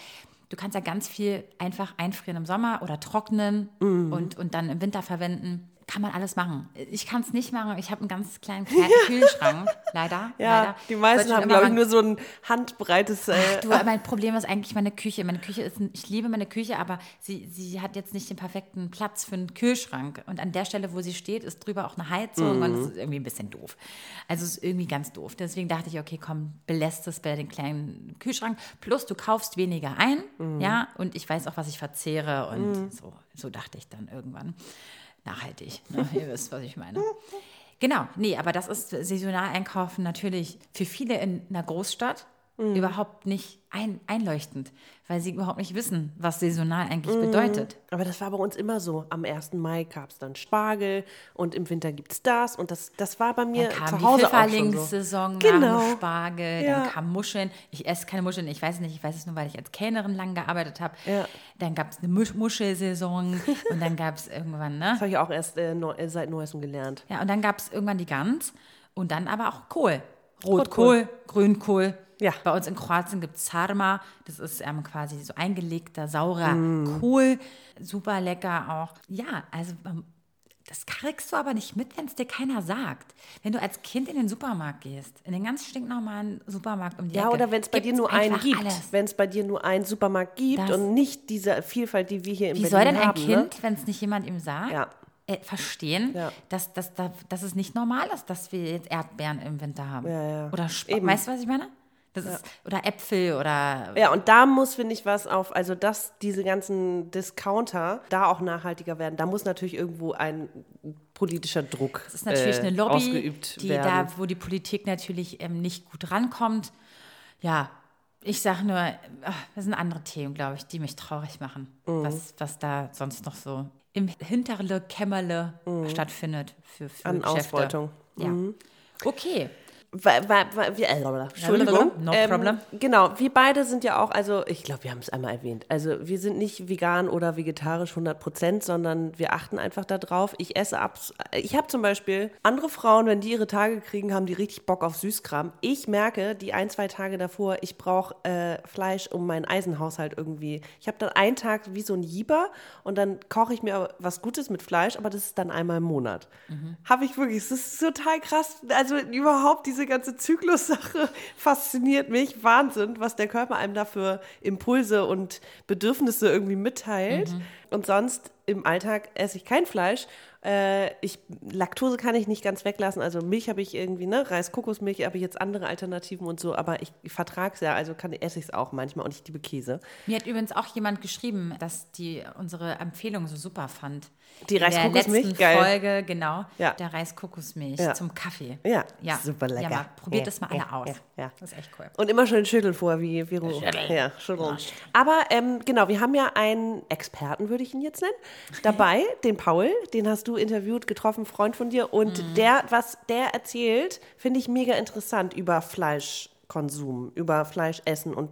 du kannst ja ganz viel einfach einfrieren im Sommer oder trocknen Mhm. und, und dann im Winter verwenden. Kann man alles machen. Ich kann es nicht machen. Ich habe einen ganz kleinen Kle- Kühlschrank, leider. Ja, leider. die meisten haben, glaube ich, nur so ein handbreites. Äh, Du, mein Problem ist eigentlich meine Küche. Meine Küche ist, ein, ich liebe meine Küche, aber sie, sie hat jetzt nicht den perfekten Platz für einen Kühlschrank. Und an der Stelle, wo sie steht, ist drüber auch eine Heizung und das ist irgendwie ein bisschen doof. Also es ist irgendwie ganz doof. Deswegen dachte ich, okay, komm, belässt es bei den kleinen Kühlschrank. Plus du kaufst weniger ein, ja, und ich weiß auch, was ich verzehre und so, so dachte ich dann irgendwann. Nachhaltig, ne? ihr wisst, was ich meine. Genau, nee, aber das ist saisonal einkaufen natürlich für viele in einer Großstadt überhaupt nicht ein, einleuchtend, weil sie überhaupt nicht wissen, was saisonal eigentlich bedeutet. aber das war bei uns immer so. Am 1. Mai gab es dann Spargel und im Winter gibt es das. Und das, das war bei mir Dann kam zu die Hause auch schon so. Pfifferlingssaison, Genau. Spargel, Ja. dann kam Muscheln. Ich esse keine Muscheln, ich weiß nicht, ich weiß es nur, weil ich als Kellnerin lang gearbeitet habe. Ja. Dann gab es eine Musch Muschelsaison und dann gab es irgendwann, ne? Das habe ich auch erst äh, äh, seit Neuestem gelernt. Ja, und dann gab es irgendwann die Gans und dann aber auch Kohl. Rotkohl, Grünkohl. Ja. Bei uns in Kroatien gibt es Sarma. Das ist ähm, quasi so eingelegter, saurer Mm. Kohl. Super lecker auch. Ja, also ähm, das kriegst du aber nicht mit, wenn es dir keiner sagt. Wenn du als Kind in den Supermarkt gehst, in den ganz stinknormalen Supermarkt um die Ja, Ecke, oder wenn es bei dir nur einen gibt. Wenn es bei dir nur einen Supermarkt gibt Das- und nicht diese Vielfalt, die wir hier in Wie Berlin soll denn ein haben. Kind, Ne? wenn es nicht jemand ihm sagt, Ja. äh, verstehen, Ja. dass, dass, dass, dass es nicht normal ist, dass wir jetzt Erdbeeren im Winter haben? Ja, ja. Oder Sp Eben. weißt du, was ich meine? Das ist, oder Äpfel oder Ja, und da muss, finde ich, was auf, also dass diese ganzen Discounter da auch nachhaltiger werden, da muss natürlich irgendwo ein politischer Druck Das ist natürlich äh, eine Lobby, ausgeübt die werden. da, wo die Politik natürlich ähm, nicht gut rankommt. Ja, ich sage nur, ach, das sind andere Themen, glaube ich, die mich traurig machen, Mhm. was, was da sonst noch so im Hinterle, Kämmerle stattfindet für, für Mhm. An Geschäfte. Ausbeutung. Ja. Okay. Weil, weil, weil, wir, äh, Entschuldigung. No ähm, problem. Genau, wir beide sind ja auch, also ich glaube, wir haben es einmal erwähnt. Also wir sind nicht vegan oder vegetarisch 100 Prozent, sondern wir achten einfach darauf. Ich esse ab. Ich habe zum Beispiel andere Frauen, wenn die ihre Tage kriegen, haben die richtig Bock auf Süßkram. Ich merke, die ein, zwei Tage davor, ich brauche äh, Fleisch, um meinen Eisenhaushalt irgendwie. Ich habe dann einen Tag wie so ein Jieber und dann koche ich mir was Gutes mit Fleisch, aber das ist dann einmal im Monat. Habe ich wirklich, es ist total krass. Also überhaupt diese ganze Zyklussache fasziniert mich. Wahnsinn, was der Körper einem da für Impulse und Bedürfnisse irgendwie mitteilt. Und sonst im Alltag esse ich kein Fleisch. Äh, ich, Laktose kann ich nicht ganz weglassen. Also Milch habe ich irgendwie, ne? Reis, Kokosmilch habe ich jetzt andere Alternativen und so, aber ich, ich vertrage es ja, also kann, esse ich es auch manchmal und ich liebe Käse. Mir hat übrigens auch jemand geschrieben, dass die unsere Empfehlung so super fand. Die Reiskokosmilch? letzten Geil. Folge, genau, Ja. der Reiskokosmilch Ja. zum Kaffee. Ja, ja. super lecker. Ja, probiert das mal alle aus. ja. Das ist echt cool. Und immer schön schütteln vor, wie, wie Schütteln. Ja, schütteln. Aber ähm, genau, wir haben ja einen Experten, würde ich ihn jetzt nennen, dabei, den Paul, den hast du interviewt, getroffen, Freund von dir. Und Mhm. der, was der erzählt, finde ich mega interessant über Fleischkonsum, über Fleischessen und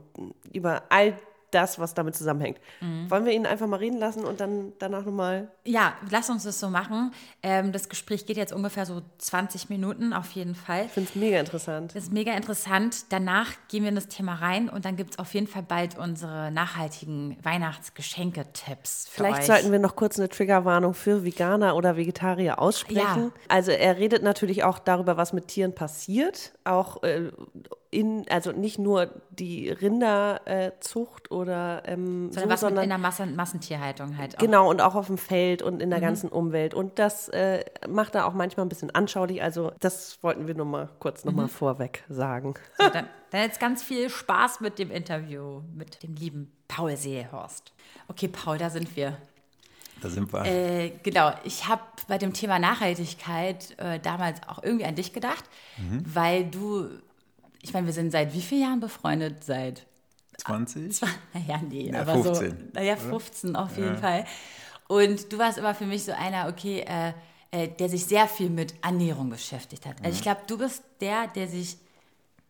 über all das, was damit zusammenhängt. Mhm. Wollen wir ihn einfach mal reden lassen und dann danach nochmal Ja, lass uns das so machen. Ähm, das Gespräch geht jetzt ungefähr so 20 Minuten auf jeden Fall. Ich finde es mega interessant. Das ist mega interessant. Danach gehen wir in das Thema rein und dann gibt es auf jeden Fall bald unsere nachhaltigen Weihnachtsgeschenke-Tipps. Vielleicht euch. sollten wir noch kurz eine Triggerwarnung für Veganer oder Vegetarier aussprechen. Ja. Also er redet natürlich auch darüber, was mit Tieren passiert, auch äh, in, also nicht nur die Rinderzucht oder ähm, sondern so, was mit sondern in der Massen Massentierhaltung halt auch. genau und auch auf dem Feld und Mhm. in der ganzen Umwelt. Und das äh, macht er auch manchmal ein bisschen anschaulich. Also das wollten wir nur mal kurz noch mal Mhm. vorweg sagen. So, dann, dann jetzt ganz viel Spaß mit dem Interview mit dem lieben Paul Seehorst. Okay, Paul, da sind wir. Da sind wir. Äh, genau, ich habe bei dem Thema Nachhaltigkeit äh, damals auch irgendwie an dich gedacht, Mhm. weil du, ich meine, wir sind seit wie vielen Jahren befreundet? Seit 20? Naja, nee, Ja, aber 15, so. Naja, 15 auf jeden Fall. Und du warst immer für mich so einer, okay, äh, äh, der sich sehr viel mit Ernährung beschäftigt hat. Also ich glaube, du bist der, der sich,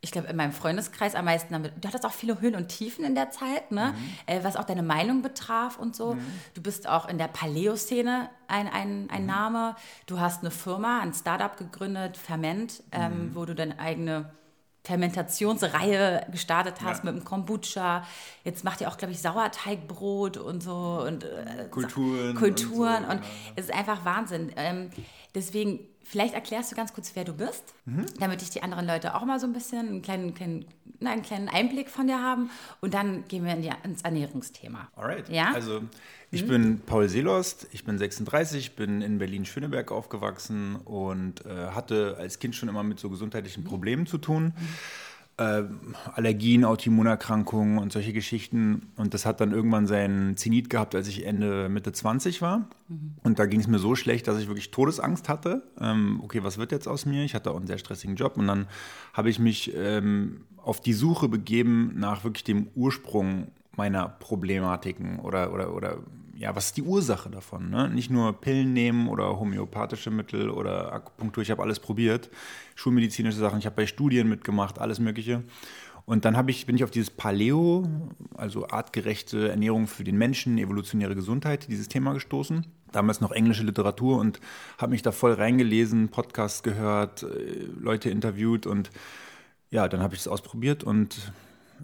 ich glaube, in meinem Freundeskreis am meisten damit, du hattest auch viele Höhen und Tiefen in der Zeit, ne? Äh, was auch deine Meinung betraf und so. Du bist auch in der Paleo-Szene ein, ein, ein Name. Du hast eine Firma, ein Startup gegründet, Ferment, ähm, wo du deine eigene Fermentationsreihe gestartet hast Ja. mit dem Kombucha. Jetzt macht ihr auch, glaube ich, Sauerteigbrot und so und äh, Kulturen. Kulturen und und, so, genau. es ist einfach Wahnsinn. Ähm, deswegen, vielleicht erklärst du ganz kurz, wer du bist, Mhm. damit ich die anderen Leute auch mal so ein bisschen einen kleinen, kleinen, einen kleinen Einblick von dir haben und dann gehen wir in die, ins Ernährungsthema. Alright. Ja? Also, ich bin Paul Seelost, ich bin 36, bin in Berlin-Schöneberg aufgewachsen und äh, hatte als Kind schon immer mit so gesundheitlichen Problemen zu tun. Äh, Allergien, Autoimmunerkrankungen und solche Geschichten. Und das hat dann irgendwann seinen Zenit gehabt, als ich Ende, Mitte 20 war. Und da ging es mir so schlecht, dass ich wirklich Todesangst hatte. Ähm, okay, was wird jetzt aus mir? Ich hatte auch einen sehr stressigen Job. Und dann habe ich mich ähm, auf die Suche begeben nach wirklich dem Ursprung meiner Problematiken oder, oder, oder ja, was ist die Ursache davon? Ne? Nicht nur Pillen nehmen oder homöopathische Mittel oder Akupunktur, ich habe alles probiert, schulmedizinische Sachen, ich habe bei Studien mitgemacht, alles Mögliche. Und dann ich, bin ich auf dieses Paleo, also artgerechte Ernährung für den Menschen, evolutionäre Gesundheit, dieses Thema gestoßen. Damals noch englische Literatur und habe mich da voll reingelesen, Podcasts gehört, äh, Leute interviewt und ja, dann habe ich es ausprobiert und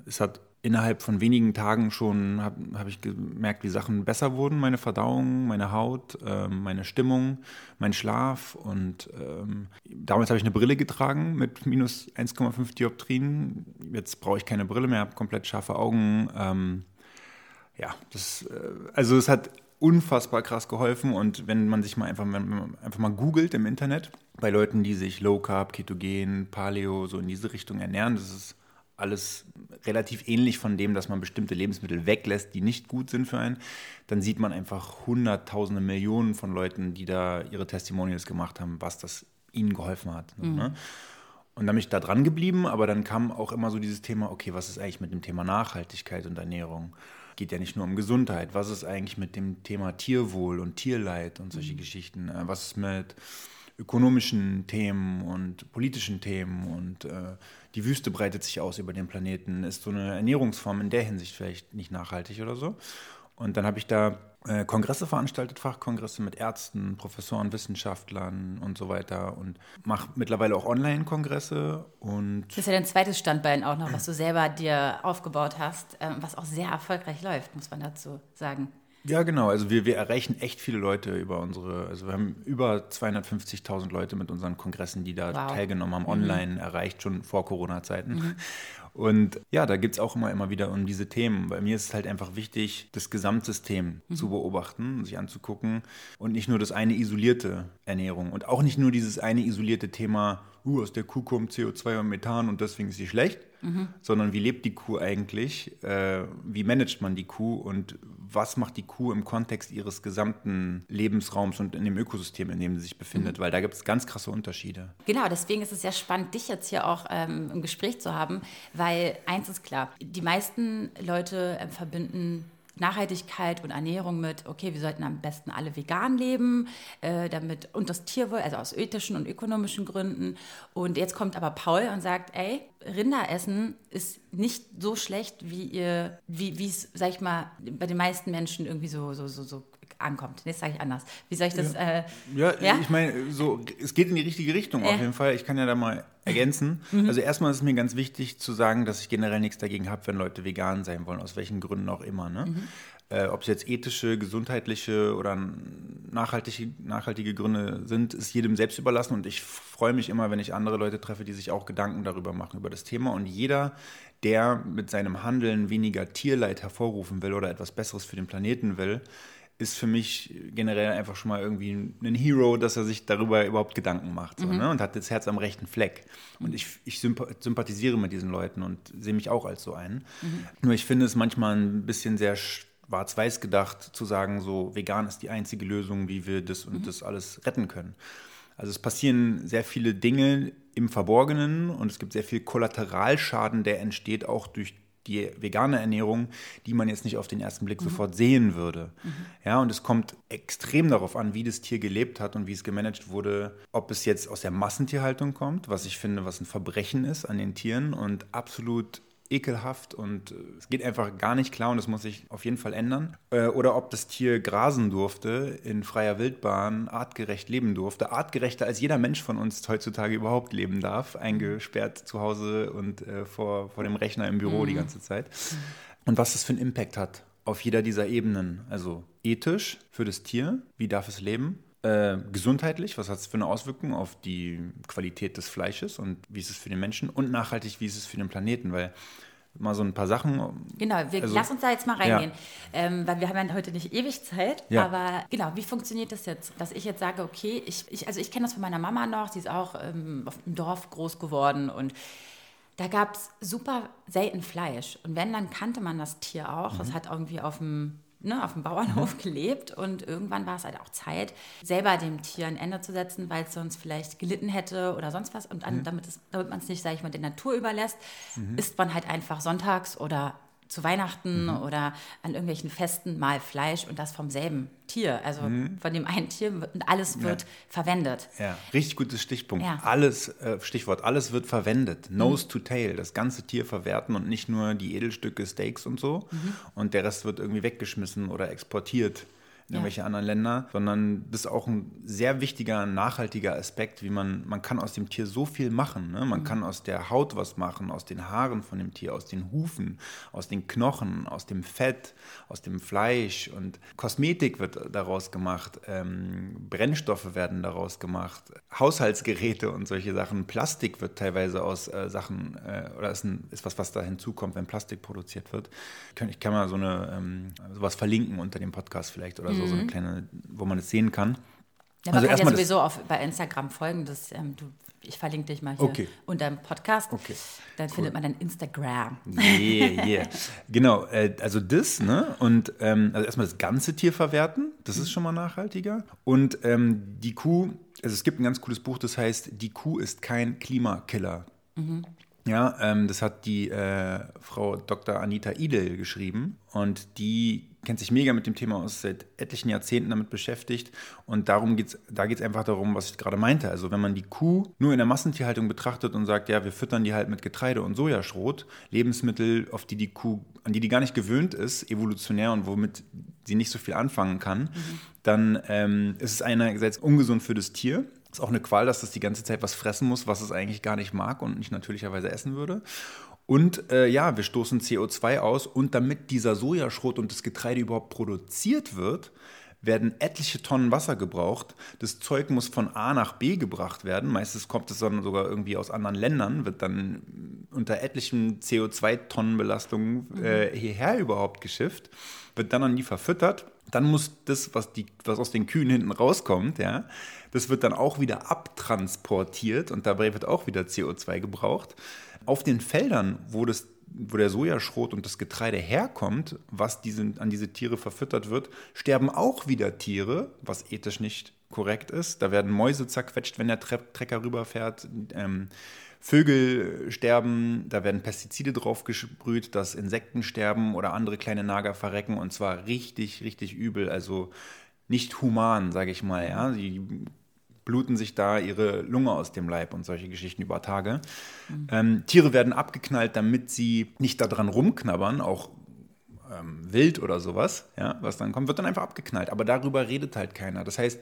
es hat innerhalb von wenigen Tagen schon, habe hab ich gemerkt, wie Sachen besser wurden. Meine Verdauung, meine Haut, ähm, meine Stimmung, mein Schlaf. Und ähm, damals habe ich eine Brille getragen mit minus 1,5 Dioptrien. Jetzt brauche ich keine Brille mehr, habe komplett scharfe Augen. Ähm, ja, das, äh, also es hat unfassbar krass geholfen und wenn man sich mal einfach, einfach mal googelt im Internet, bei Leuten, die sich Low Carb, Ketogen, Paleo, so in diese Richtung ernähren, das ist alles relativ ähnlich von dem, dass man bestimmte Lebensmittel weglässt, die nicht gut sind für einen, dann sieht man einfach hunderttausende Millionen von Leuten, die da ihre Testimonials gemacht haben, was das ihnen geholfen hat. Ne? Und dann bin ich da dran geblieben, aber dann kam auch immer so dieses Thema, okay, was ist eigentlich mit dem Thema Nachhaltigkeit und Ernährung? Geht ja nicht nur um Gesundheit. Was ist eigentlich mit dem Thema Tierwohl und Tierleid und solche Geschichten? Äh, Was ist mit ökonomischen Themen und politischen Themen und äh, die Wüste breitet sich aus über den Planeten. Ist so eine Ernährungsform in der Hinsicht vielleicht nicht nachhaltig oder so? Und dann habe ich da äh, Kongresse veranstaltet, Fachkongresse mit Ärzten, Professoren, Wissenschaftlern und so weiter und mache mittlerweile auch Online-Kongresse und Das ist ja dein zweites Standbein auch noch, was du selber dir aufgebaut hast, ähm, was auch sehr erfolgreich läuft, muss man dazu sagen. Ja, genau. Also wir, wir erreichen echt viele Leute über unsere, also wir haben über 250.000 Leute mit unseren Kongressen, die da Wow. teilgenommen haben, online erreicht, schon vor Corona-Zeiten. Und ja, da geht es auch immer, immer wieder um diese Themen. Bei mir ist es halt einfach wichtig, das Gesamtsystem zu beobachten, sich anzugucken und nicht nur das eine isolierte Ernährung und auch nicht nur dieses eine isolierte Thema, uh, aus der Kuh kommt CO2 und Methan und deswegen ist sie schlecht, sondern wie lebt die Kuh eigentlich, äh, wie managt man die Kuh? Und was macht die Kuh im Kontext ihres gesamten Lebensraums und in dem Ökosystem, in dem sie sich befindet, weil da gibt es ganz krasse Unterschiede. Genau, deswegen ist es ja spannend, dich jetzt hier auch ähm, im Gespräch zu haben, weil eins ist klar, die meisten Leute ähm, verbinden Nachhaltigkeit und Ernährung mit, okay, wir sollten am besten alle vegan leben, äh, damit und das Tierwohl, also aus ethischen und ökonomischen Gründen. Und jetzt kommt aber Paul und sagt, ey, Rinderessen ist nicht so schlecht, wie ihr, wie es, sag ich mal, bei den meisten Menschen irgendwie so, so, so, so ankommt. Nee, das sage ich anders. Wie soll ich das? Äh, Ja, Ja? ich meine, so, es geht in die richtige Richtung auf Ja. jeden Fall. Ich kann ja da mal ergänzen. Also erstmal ist es mir ganz wichtig zu sagen, dass ich generell nichts dagegen habe, wenn Leute vegan sein wollen, aus welchen Gründen auch immer. Ne? Äh, Ob es jetzt ethische, gesundheitliche oder nachhaltige, nachhaltige Gründe sind, ist jedem selbst überlassen. Und ich freue mich immer, wenn ich andere Leute treffe, die sich auch Gedanken darüber machen, über das Thema. Und jeder, der mit seinem Handeln weniger Tierleid hervorrufen will oder etwas Besseres für den Planeten will, ist für mich generell einfach schon mal irgendwie ein Hero, dass er sich darüber überhaupt Gedanken macht so, ne? und hat das Herz am rechten Fleck. Und ich, ich sympa- sympathisiere mit diesen Leuten und sehe mich auch als so einen. Nur ich finde es manchmal ein bisschen sehr schwarz-weiß gedacht, zu sagen, so vegan ist die einzige Lösung, wie wir das und das alles retten können. Also es passieren sehr viele Dinge im Verborgenen und es gibt sehr viel Kollateralschaden, der entsteht auch durch die vegane Ernährung, die man jetzt nicht auf den ersten Blick sofort sehen würde. Ja, und es kommt extrem darauf an, wie das Tier gelebt hat und wie es gemanagt wurde, ob es jetzt aus der Massentierhaltung kommt, was ich finde, was ein Verbrechen ist an den Tieren und absolut ekelhaft und äh, es geht einfach gar nicht klar und das muss sich auf jeden Fall ändern. Äh, Oder ob das Tier grasen durfte, in freier Wildbahn, artgerecht leben durfte, artgerechter als jeder Mensch von uns heutzutage überhaupt leben darf, eingesperrt zu Hause und äh, vor, vor dem Rechner im Büro die ganze Zeit. Und was das für einen Impact hat auf jeder dieser Ebenen. Also ethisch für das Tier, wie darf es leben? Äh, gesundheitlich, was hat es für eine Auswirkung auf die Qualität des Fleisches und wie ist es für den Menschen? Und nachhaltig, wie ist es für den Planeten? Weil mal so ein paar Sachen. Genau, wir, Also- lass uns da jetzt mal reingehen, Ja. ähm, weil wir haben ja heute nicht ewig Zeit, Ja. aber genau, wie funktioniert das jetzt, dass ich jetzt sage, okay, ich, ich also ich kenne das von meiner Mama noch, sie ist auch ähm, auf dem Dorf groß geworden und da gab es super selten Fleisch und wenn, dann kannte man das Tier auch, Mhm. es hat irgendwie auf dem Ne, auf dem Bauernhof gelebt und irgendwann war es halt auch Zeit, selber dem Tier ein Ende zu setzen, weil es sonst vielleicht gelitten hätte oder sonst was. Und Mhm. an, damit, es- damit man es nicht, sage ich mal, der Natur überlässt, isst man halt einfach sonntags oder zu Weihnachten Mhm. oder an irgendwelchen Festen mal Fleisch und das vom selben Tier. Also Mhm. von dem einen Tier und alles wird verwendet. Ja, richtig gutes Stichpunkt. Ja. Alles, äh, Stichwort, alles wird verwendet. Nose to tail, das ganze Tier verwerten und nicht nur die Edelstücke, Steaks und so. Und der Rest wird irgendwie weggeschmissen oder exportiert in Ja. irgendwelche anderen Länder, sondern das ist auch ein sehr wichtiger, nachhaltiger Aspekt, wie man, man kann aus dem Tier so viel machen. Ne? Man kann aus der Haut was machen, aus den Haaren von dem Tier, aus den Hufen, aus den Knochen, aus dem Fett, aus dem Fleisch und Kosmetik wird daraus gemacht, ähm, Brennstoffe werden daraus gemacht, Haushaltsgeräte und solche Sachen. Plastik wird teilweise aus äh, Sachen, äh, oder ist, ein, ist was, was da hinzukommt, wenn Plastik produziert wird. Ich kann, ich kann mal so eine, ähm, sowas verlinken unter dem Podcast vielleicht oder so, so eine kleine, wo man es sehen kann. Ja, Also man kann ja sowieso auf, bei Instagram folgen. Das, ähm, du, ich verlinke dich mal hier Okay. unter dem Podcast. Okay. Dann findet man dein Instagram. Yeah, yeah. genau, äh, also das, ne? Und ähm, also erstmal das ganze Tier verwerten, das ist schon mal nachhaltiger. Und ähm, die Kuh, also es gibt ein ganz cooles Buch, das heißt, die Kuh ist kein Klimakiller. Ja, ähm, das hat die äh, Frau Dr. Anita Idel geschrieben und die kennt sich mega mit dem Thema aus, seit etlichen Jahrzehnten damit beschäftigt. Und darum geht's, da geht es einfach darum, was ich gerade meinte. Also wenn man die Kuh nur in der Massentierhaltung betrachtet und sagt, ja, wir füttern die halt mit Getreide und Sojaschrot, Lebensmittel, auf die die Kuh, an die die gar nicht gewöhnt ist, evolutionär und womit sie nicht so viel anfangen kann, mhm. dann ähm, ist es einerseits ungesund für das Tier. Ist auch eine Qual, dass das die ganze Zeit was fressen muss, was es eigentlich gar nicht mag und nicht natürlicherweise essen würde. Und äh, ja, wir stoßen CO2 aus und damit dieser Sojaschrot und das Getreide überhaupt produziert wird, werden etliche Tonnen Wasser gebraucht. Das Zeug muss von A nach B gebracht werden. Meistens kommt es dann sogar irgendwie aus anderen Ländern, wird dann unter etlichen CO2-Tonnenbelastungen äh, hierher überhaupt geschifft, wird dann an die verfüttert. Dann muss das, was, die, was aus den Kühen hinten rauskommt, ja, das wird dann auch wieder abtransportiert und dabei wird auch wieder CO2 gebraucht auf den Feldern, wo, das, wo der Sojaschrot und das Getreide herkommt, was diese, an diese Tiere verfüttert wird, sterben auch wieder Tiere, was ethisch nicht korrekt ist. Da werden Mäuse zerquetscht, wenn der Trecker rüberfährt. Ähm, Vögel sterben, da werden Pestizide drauf gesprüht, dass Insekten sterben oder andere kleine Nager verrecken und zwar richtig, richtig übel. Also nicht human, sage ich mal. Ja? Die bluten sich da ihre Lunge aus dem Leib und solche Geschichten über Tage. Mhm. Ähm, Tiere werden abgeknallt, damit sie nicht daran rumknabbern, auch ähm, wild oder sowas, ja, was dann kommt, wird dann einfach abgeknallt. Aber darüber redet halt keiner. Das heißt,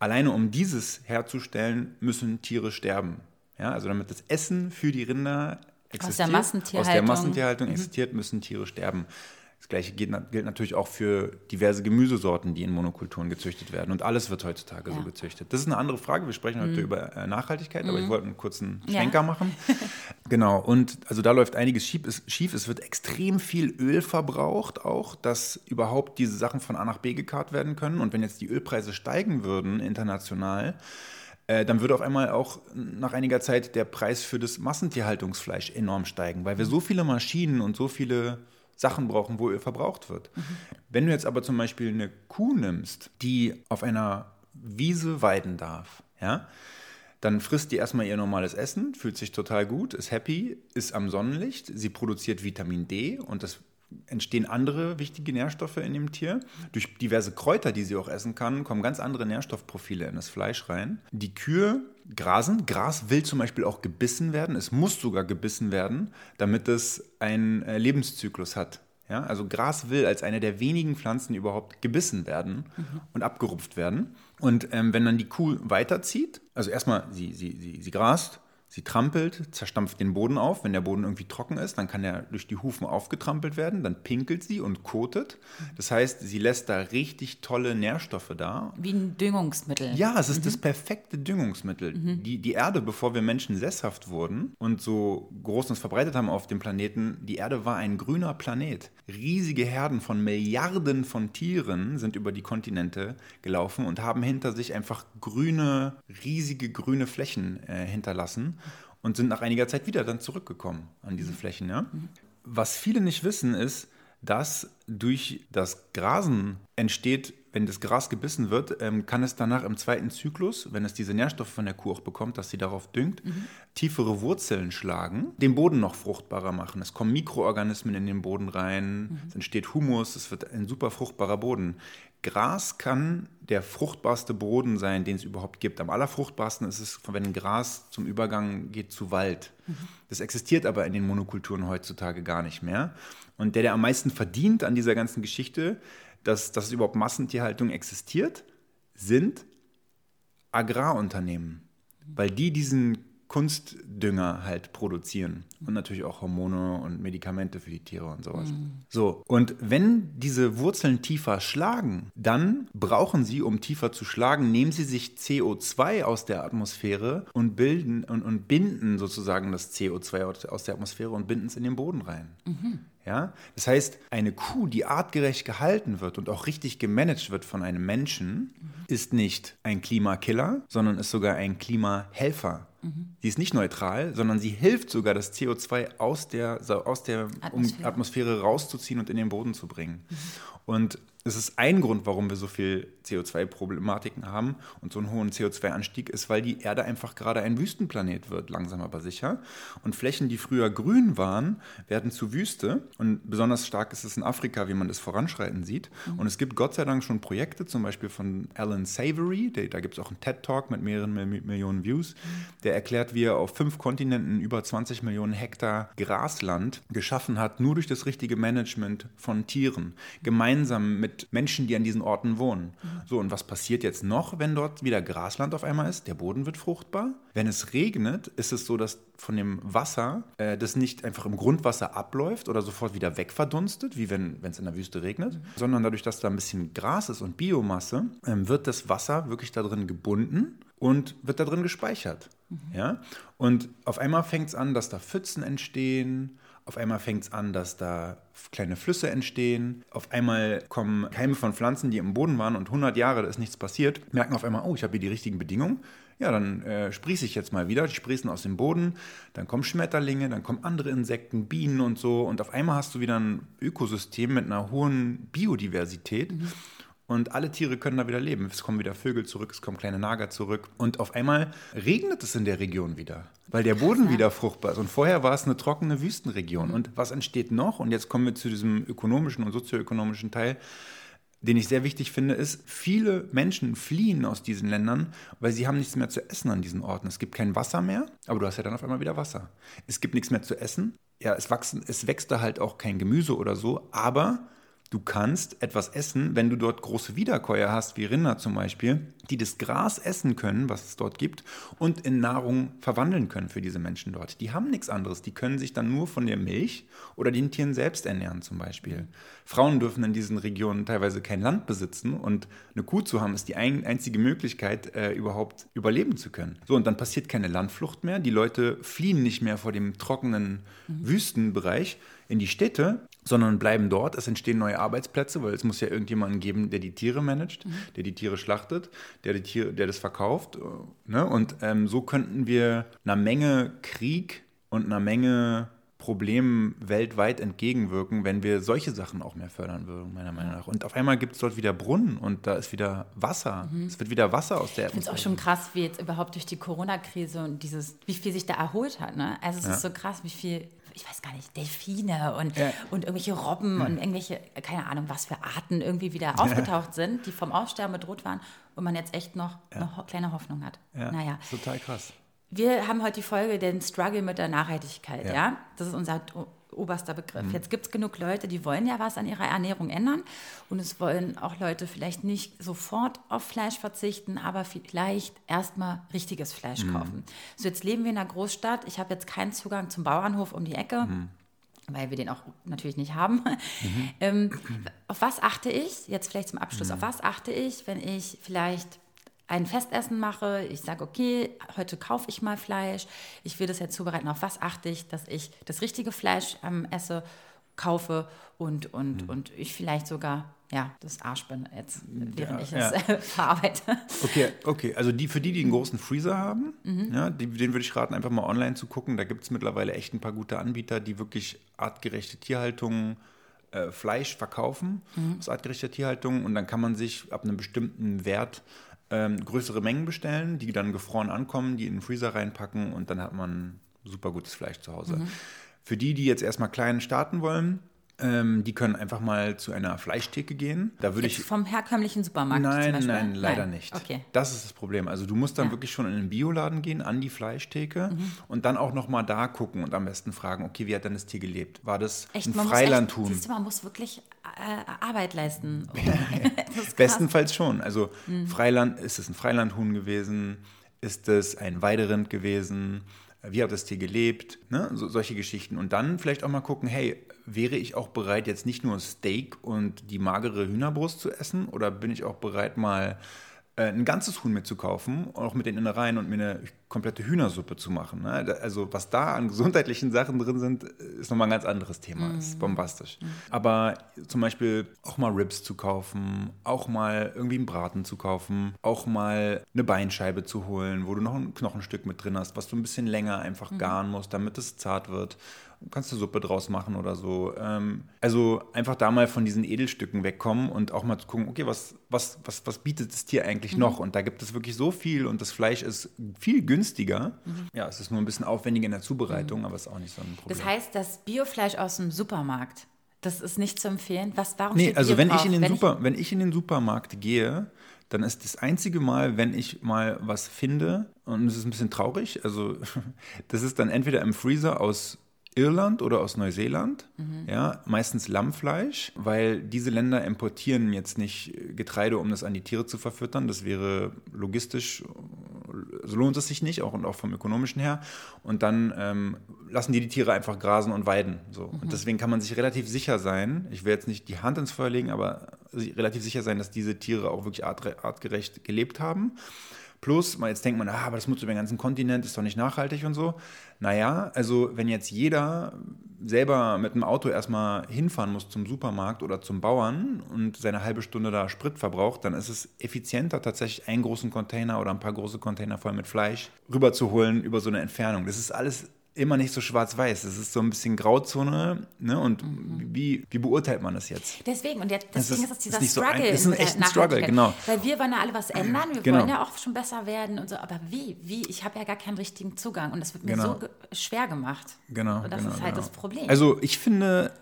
alleine um dieses herzustellen, müssen Tiere sterben. Ja, also damit das Essen für die Rinder existiert, aus der Massentierhaltung, aus der Massentierhaltung mhm. existiert, müssen Tiere sterben. Das gleiche gilt, gilt, natürlich auch für diverse Gemüsesorten, die in Monokulturen gezüchtet werden. Und alles wird heutzutage ja. so gezüchtet. Das ist eine andere Frage. Wir sprechen heute mhm. über äh, Nachhaltigkeit, aber ich mhm. wollte einen kurzen Schwenker ja. machen. genau. Und also da läuft einiges schief. Es, schief. es wird extrem viel Öl verbraucht, auch, dass überhaupt diese Sachen von A nach B gekarrt werden können. Und wenn jetzt die Ölpreise steigen würden international, äh, dann würde auf einmal auch nach einiger Zeit der Preis für das Massentierhaltungsfleisch enorm steigen, weil wir so viele Maschinen und so viele Sachen brauchen, wo Öl verbraucht wird. Mhm. Wenn du jetzt aber zum Beispiel eine Kuh nimmst, die auf einer Wiese weiden darf, ja, dann frisst die erstmal ihr normales Essen, fühlt sich total gut, ist happy, ist am Sonnenlicht, sie produziert Vitamin D und das entstehen andere wichtige Nährstoffe in dem Tier. Durch diverse Kräuter, die sie auch essen kann, kommen ganz andere Nährstoffprofile in das Fleisch rein. Die Kühe grasen. Gras will zum Beispiel auch gebissen werden. Es muss sogar gebissen werden, damit es einen äh, Lebenszyklus hat. Ja, also Gras will als eine der wenigen Pflanzen überhaupt gebissen werden mhm. und abgerupft werden. Und ähm, wenn dann die Kuh weiterzieht, also erstmal sie, sie, sie, sie grast, Sie trampelt, zerstampft den Boden auf. Wenn der Boden irgendwie trocken ist, dann kann er durch die Hufen aufgetrampelt werden. Dann pinkelt sie und kotet. Das heißt, sie lässt da richtig tolle Nährstoffe da. Wie ein Düngungsmittel. Ja, es ist mhm. das perfekte Düngungsmittel. Mhm. Die, die Erde, bevor wir Menschen sesshaft wurden und so groß uns verbreitet haben auf dem Planeten, die Erde war ein grüner Planet. Riesige Herden von Milliarden von Tieren sind über die Kontinente gelaufen und haben hinter sich einfach grüne, riesige grüne Flächen äh, hinterlassen und sind nach einiger Zeit wieder dann zurückgekommen an diese Flächen. Ja? Was viele nicht wissen, ist, dass durch das Grasen entsteht, wenn das Gras gebissen wird, ähm, kann es danach im zweiten Zyklus, wenn es diese Nährstoffe von der Kuh auch bekommt, dass sie darauf düngt, mhm. tiefere Wurzeln schlagen, den Boden noch fruchtbarer machen. Es kommen Mikroorganismen in den Boden rein, mhm. es entsteht Humus, es wird ein super fruchtbarer Boden. Gras kann der fruchtbarste Boden sein, den es überhaupt gibt. Am allerfruchtbarsten ist es, wenn Gras zum Übergang geht zu Wald. Das existiert aber in den Monokulturen heutzutage gar nicht mehr. Und der, der am meisten verdient an dieser ganzen Geschichte, dass, dass überhaupt Massentierhaltung existiert, sind Agrarunternehmen. Weil die diesen Kunstdünger halt produzieren und natürlich auch Hormone und Medikamente für die Tiere und sowas. Mhm. So, und wenn diese Wurzeln tiefer schlagen, dann brauchen sie, um tiefer zu schlagen, nehmen sie sich CO2 aus der Atmosphäre und bilden und, und binden sozusagen das CO2 aus der Atmosphäre und binden es in den Boden rein. Mhm. Ja? Das heißt, eine Kuh, die artgerecht gehalten wird und auch richtig gemanagt wird von einem Menschen, mhm. ist nicht ein Klimakiller, sondern ist sogar ein Klimahelfer. Mhm. Sie ist nicht neutral, sondern sie hilft sogar, das CO2 aus der, aus der Atmosphäre. Atmosphäre rauszuziehen und in den Boden zu bringen. Mhm. Und es ist ein Grund, warum wir so viel CO2-Problematiken haben und so einen hohen CO2-Anstieg ist, weil die Erde einfach gerade ein Wüstenplanet wird, langsam aber sicher. Und Flächen, die früher grün waren, werden zu Wüste. Und besonders stark ist es in Afrika, wie man das voranschreiten sieht. Und es gibt Gott sei Dank schon Projekte, zum Beispiel von Alan Savory, der, da gibt es auch einen TED-Talk mit mehreren Millionen Views, der erklärt, wie er auf fünf Kontinenten über 20 Millionen Hektar Grasland geschaffen hat, nur durch das richtige Management von Tieren. Gemeinsam mit mit Menschen, die an diesen Orten wohnen. So, und was passiert jetzt noch, wenn dort wieder Grasland auf einmal ist? Der Boden wird fruchtbar. Wenn es regnet, ist es so, dass von dem Wasser äh, das nicht einfach im Grundwasser abläuft oder sofort wieder wegverdunstet, wie wenn es in der Wüste regnet, mhm. sondern dadurch, dass da ein bisschen Gras ist und Biomasse, äh, wird das Wasser wirklich da drin gebunden und wird da drin gespeichert. Mhm. Ja? Und auf einmal fängt es an, dass da Pfützen entstehen, auf einmal fängt es an, dass da kleine Flüsse entstehen. Auf einmal kommen Keime von Pflanzen, die im Boden waren und 100 Jahre, da ist nichts passiert, merken auf einmal, oh, ich habe hier die richtigen Bedingungen. Ja, dann äh, sprieße ich jetzt mal wieder. Die sprießen aus dem Boden, dann kommen Schmetterlinge, dann kommen andere Insekten, Bienen und so. Und auf einmal hast du wieder ein Ökosystem mit einer hohen Biodiversität. Mhm. Und alle Tiere können da wieder leben. Es kommen wieder Vögel zurück, es kommen kleine Nager zurück. Und auf einmal regnet es in der Region wieder, weil der Boden ja. wieder fruchtbar ist. Und vorher war es eine trockene Wüstenregion. Und was entsteht noch? Und jetzt kommen wir zu diesem ökonomischen und sozioökonomischen Teil den ich sehr wichtig finde, ist, viele Menschen fliehen aus diesen Ländern, weil sie haben nichts mehr zu essen an diesen Orten. Es gibt kein Wasser mehr, aber du hast ja dann auf einmal wieder Wasser. Es gibt nichts mehr zu essen. Ja, es, wachsen, es wächst da halt auch kein Gemüse oder so, aber Du kannst etwas essen, wenn du dort große Wiederkäuer hast, wie Rinder zum Beispiel, die das Gras essen können, was es dort gibt, und in Nahrung verwandeln können für diese Menschen dort. Die haben nichts anderes. Die können sich dann nur von der Milch oder den Tieren selbst ernähren zum Beispiel. Frauen dürfen in diesen Regionen teilweise kein Land besitzen und eine Kuh zu haben ist die ein, einzige Möglichkeit, äh, überhaupt überleben zu können. So, und dann passiert keine Landflucht mehr. Die Leute fliehen nicht mehr vor dem trockenen mhm. Wüstenbereich in die Städte, sondern bleiben dort. Es entstehen neue Arbeitsplätze, weil es muss ja irgendjemanden geben, der die Tiere managt, mhm. der die Tiere schlachtet, der, die Tiere, der das verkauft. Äh, ne? Und ähm, so könnten wir einer Menge Krieg und einer Menge Problemen weltweit entgegenwirken, wenn wir solche Sachen auch mehr fördern würden, meiner Meinung nach. Und auf einmal gibt es dort wieder Brunnen und da ist wieder Wasser. Mhm. Es wird wieder Wasser aus der Ich finde es auch schon krass, wie jetzt überhaupt durch die Corona-Krise und dieses, wie viel sich da erholt hat. Ne? Also es ja. ist so krass, wie viel ich weiß gar nicht, Delfine und, ja. und irgendwelche Robben mhm. und irgendwelche, keine Ahnung, was für Arten irgendwie wieder aufgetaucht sind, die vom Aussterben bedroht waren und man jetzt echt noch ja. eine kleine Hoffnung hat. Ja, naja. Total krass. Wir haben heute die Folge den Struggle mit der Nachhaltigkeit, ja. ja? Das ist unser oberster Begriff. Mhm. Jetzt gibt es genug Leute, die wollen ja was an ihrer Ernährung ändern und es wollen auch Leute vielleicht nicht sofort auf Fleisch verzichten, aber vielleicht erstmal richtiges Fleisch mhm. kaufen. So, jetzt leben wir in einer Großstadt. Ich habe jetzt keinen Zugang zum Bauernhof um die Ecke. Mhm. Weil wir den auch natürlich nicht haben. Mhm. ähm, auf was achte ich, jetzt vielleicht zum Abschluss, mhm. auf was achte ich, wenn ich vielleicht ein Festessen mache, ich sage, okay, heute kaufe ich mal Fleisch, ich will das jetzt zubereiten, auf was achte ich, dass ich das richtige Fleisch ähm, esse, kaufe und, und, mhm. und ich vielleicht sogar ja, das Arsch bin jetzt, während ja, ich es ja. verarbeite. Okay, okay. Also die, für die, die einen großen Freezer haben, mhm. ja, die, den würde ich raten, einfach mal online zu gucken. Da gibt es mittlerweile echt ein paar gute Anbieter, die wirklich artgerechte Tierhaltung, äh, Fleisch verkaufen mhm. aus artgerechter Tierhaltung. Und dann kann man sich ab einem bestimmten Wert ähm, größere Mengen bestellen, die dann gefroren ankommen, die in den Freezer reinpacken und dann hat man super gutes Fleisch zu Hause. Mhm. Für die, die jetzt erstmal klein starten wollen, ähm, die können einfach mal zu einer Fleischtheke gehen. Da würde ich vom herkömmlichen Supermarkt. Nein, nein, leider nein. nicht. Okay. Das ist das Problem. Also du musst dann ja. wirklich schon in den Bioladen gehen, an die Fleischtheke mhm. und dann auch noch mal da gucken und am besten fragen: Okay, wie hat denn das Tier gelebt? War das echt, ein Freilandhuhn? Siehst du, man muss wirklich äh, Arbeit leisten. Bestenfalls schon. Also mhm. Freiland, ist es ein Freilandhuhn gewesen? Ist es ein Weiderind gewesen? Wie hat das Tier gelebt? Ne? So, solche Geschichten. Und dann vielleicht auch mal gucken, hey, wäre ich auch bereit, jetzt nicht nur Steak und die magere Hühnerbrust zu essen? Oder bin ich auch bereit, mal äh, ein ganzes Huhn mitzukaufen, auch mit den Innereien und mir eine komplette Hühnersuppe zu machen. Ne? Also was da an gesundheitlichen Sachen drin sind, ist nochmal ein ganz anderes Thema. Ist bombastisch. Aber zum Beispiel auch mal Ribs zu kaufen, auch mal irgendwie einen Braten zu kaufen, auch mal eine Beinscheibe zu holen, wo du noch ein Knochenstück mit drin hast, was du ein bisschen länger einfach garen musst, damit es zart wird. Kannst du Suppe draus machen oder so. Ähm, also einfach da mal von diesen Edelstücken wegkommen und auch mal zu gucken, okay, was, was, was, was bietet das Tier eigentlich noch? Und da gibt es wirklich so viel und das Fleisch ist viel günstiger. Ja, es ist nur ein bisschen aufwendiger in der Zubereitung, aber ist auch nicht so ein Problem. Das heißt, das Biofleisch aus dem Supermarkt, das ist nicht zu empfehlen. Was, warum Nee, also wenn ich, in den Wenn Super, wenn ich in den Supermarkt gehe, dann ist das einzige Mal, wenn ich mal was finde, und es ist ein bisschen traurig, also das ist dann entweder im Freezer aus Irland oder aus Neuseeland, ja, meistens Lammfleisch, weil diese Länder importieren jetzt nicht Getreide, um das an die Tiere zu verfüttern. Das wäre logistisch, so lohnt es sich nicht, auch und auch vom ökonomischen her. Und dann ähm, lassen die die Tiere einfach grasen und weiden. So. Und deswegen kann man sich relativ sicher sein, ich will jetzt nicht die Hand ins Feuer legen, aber relativ sicher sein, dass diese Tiere auch wirklich art, artgerecht gelebt haben. Plus, jetzt denkt man, ah, aber das nutzt über den ganzen Kontinent, ist doch nicht nachhaltig und so. Naja, also wenn jetzt jeder selber mit dem Auto erstmal hinfahren muss zum Supermarkt oder zum Bauern und seine halbe Stunde da Sprit verbraucht, dann ist es effizienter, tatsächlich einen großen Container oder ein paar große Container voll mit Fleisch rüberzuholen über so eine Entfernung. Das ist alles immer nicht so schwarz-weiß. Es ist so ein bisschen Grauzone. Ne? Und wie, wie beurteilt man das jetzt? Deswegen, und jetzt, Das deswegen ist- ist, es ist dieser nicht so Struggle. ein- ist in ein der echter Struggle, genau. Weil wir wollen ja alle was ändern, wir Genau. wollen ja auch schon besser werden und so, aber wie? Wie? Ich habe ja gar keinen richtigen Zugang und das wird mir Genau. so schwer gemacht. Genau. Und das genau, ist halt genau. das Problem. Also ich finde,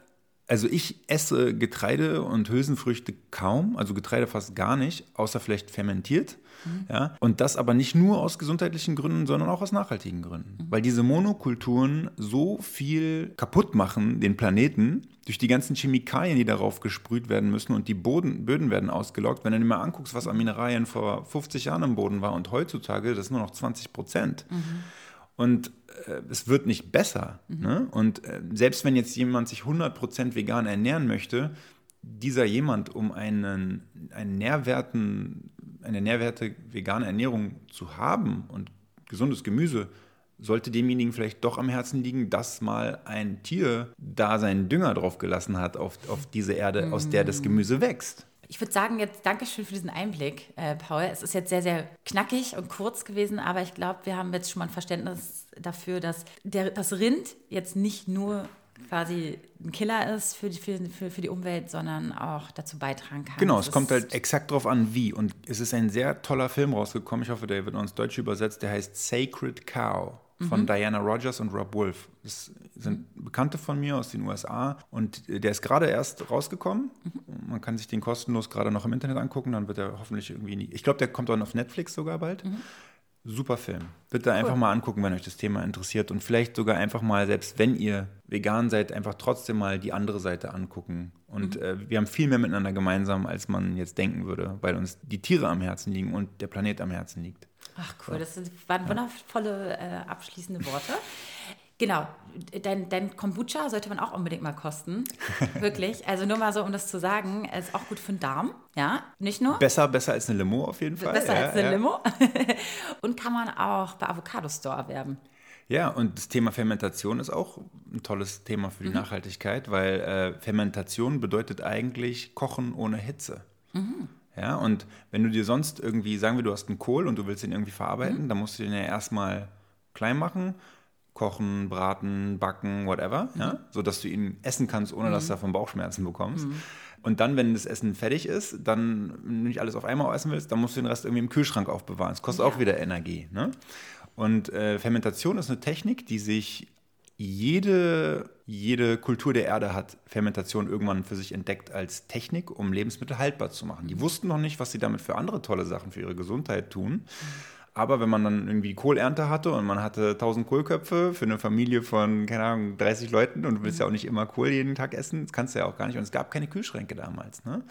also ich esse Getreide und Hülsenfrüchte kaum, also Getreide fast gar nicht, außer vielleicht fermentiert. Mhm. Ja, und das aber nicht nur aus gesundheitlichen Gründen, sondern auch aus nachhaltigen Gründen. Mhm. Weil diese Monokulturen so viel kaputt machen, den Planeten, durch die ganzen Chemikalien, die darauf gesprüht werden müssen und die Boden, Böden werden ausgelockt. Wenn du dir mal anguckst, was an Mineralien vor 50 Jahren im Boden war und heutzutage, das ist nur noch 20 Prozent. Und äh, es wird nicht besser. Ne? Und äh, selbst wenn jetzt jemand sich 100% vegan ernähren möchte, dieser jemand, um einen, einen Nährwerten, eine nährwerte vegane Ernährung zu haben und gesundes Gemüse, sollte demjenigen vielleicht doch am Herzen liegen, dass mal ein Tier da seinen Dünger drauf gelassen hat auf, auf diese Erde, aus der das Gemüse wächst. Ich würde sagen, jetzt Dankeschön für diesen Einblick, äh, Paul. Es ist jetzt sehr, sehr knackig und kurz gewesen, aber ich glaube, wir haben jetzt schon mal ein Verständnis dafür, dass der, das Rind jetzt nicht nur quasi ein Killer ist für die, für, für, für die Umwelt, sondern auch dazu beitragen kann. Genau, dass es kommt halt exakt drauf an, wie. Und es ist ein sehr toller Film rausgekommen. Ich hoffe, der wird ins Deutsche übersetzt. Der heißt Sacred Cow von Diana Rogers und Rob Wolf. Das sind Bekannte von mir aus den USA. Und der ist gerade erst rausgekommen. Man kann sich den kostenlos gerade noch im Internet angucken. Dann wird er hoffentlich irgendwie. Nie ich glaube, der kommt dann auf Netflix sogar bald. Super Film. Bitte einfach mal angucken, wenn euch das Thema interessiert. Und vielleicht sogar einfach mal, selbst wenn ihr vegan seid, einfach trotzdem mal die andere Seite angucken. Und äh, wir haben viel mehr miteinander gemeinsam, als man jetzt denken würde, weil uns die Tiere am Herzen liegen und der Planet am Herzen liegt. Ach cool, das waren wundervolle äh, abschließende Worte. Genau, dein, dein Kombucha sollte man auch unbedingt mal kosten. Wirklich. Also nur mal so, um das zu sagen, ist auch gut für den Darm. Ja, nicht nur. Besser, besser als eine Limo auf jeden Fall. Besser ja, als eine ja. Limo. Und kann man auch bei Avocado Store erwerben. Ja, und das Thema Fermentation ist auch ein tolles Thema für die Nachhaltigkeit, weil äh, Fermentation bedeutet eigentlich Kochen ohne Hitze. Ja, und wenn du dir sonst irgendwie, sagen wir, du hast einen Kohl und du willst ihn irgendwie verarbeiten, dann musst du den ja erstmal klein machen, kochen, braten, backen, whatever, ja, sodass du ihn essen kannst, ohne dass du davon Bauchschmerzen bekommst. Und dann, wenn das Essen fertig ist, dann, wenn du nicht alles auf einmal essen willst, dann musst du den Rest irgendwie im Kühlschrank aufbewahren. Das kostet auch wieder Energie. Ne? Und äh, Fermentation ist eine Technik, die sich jede, jede Kultur der Erde hat Fermentation irgendwann für sich entdeckt als Technik, um Lebensmittel haltbar zu machen. Die wussten noch nicht, was sie damit für andere tolle Sachen für ihre Gesundheit tun. Aber wenn man dann irgendwie Kohlernte hatte und man hatte 1000 Kohlköpfe für eine Familie von, keine Ahnung, 30 Leuten und du willst ja auch nicht immer Kohl jeden Tag essen, das kannst du ja auch gar nicht. Und es gab keine Kühlschränke damals. Ne?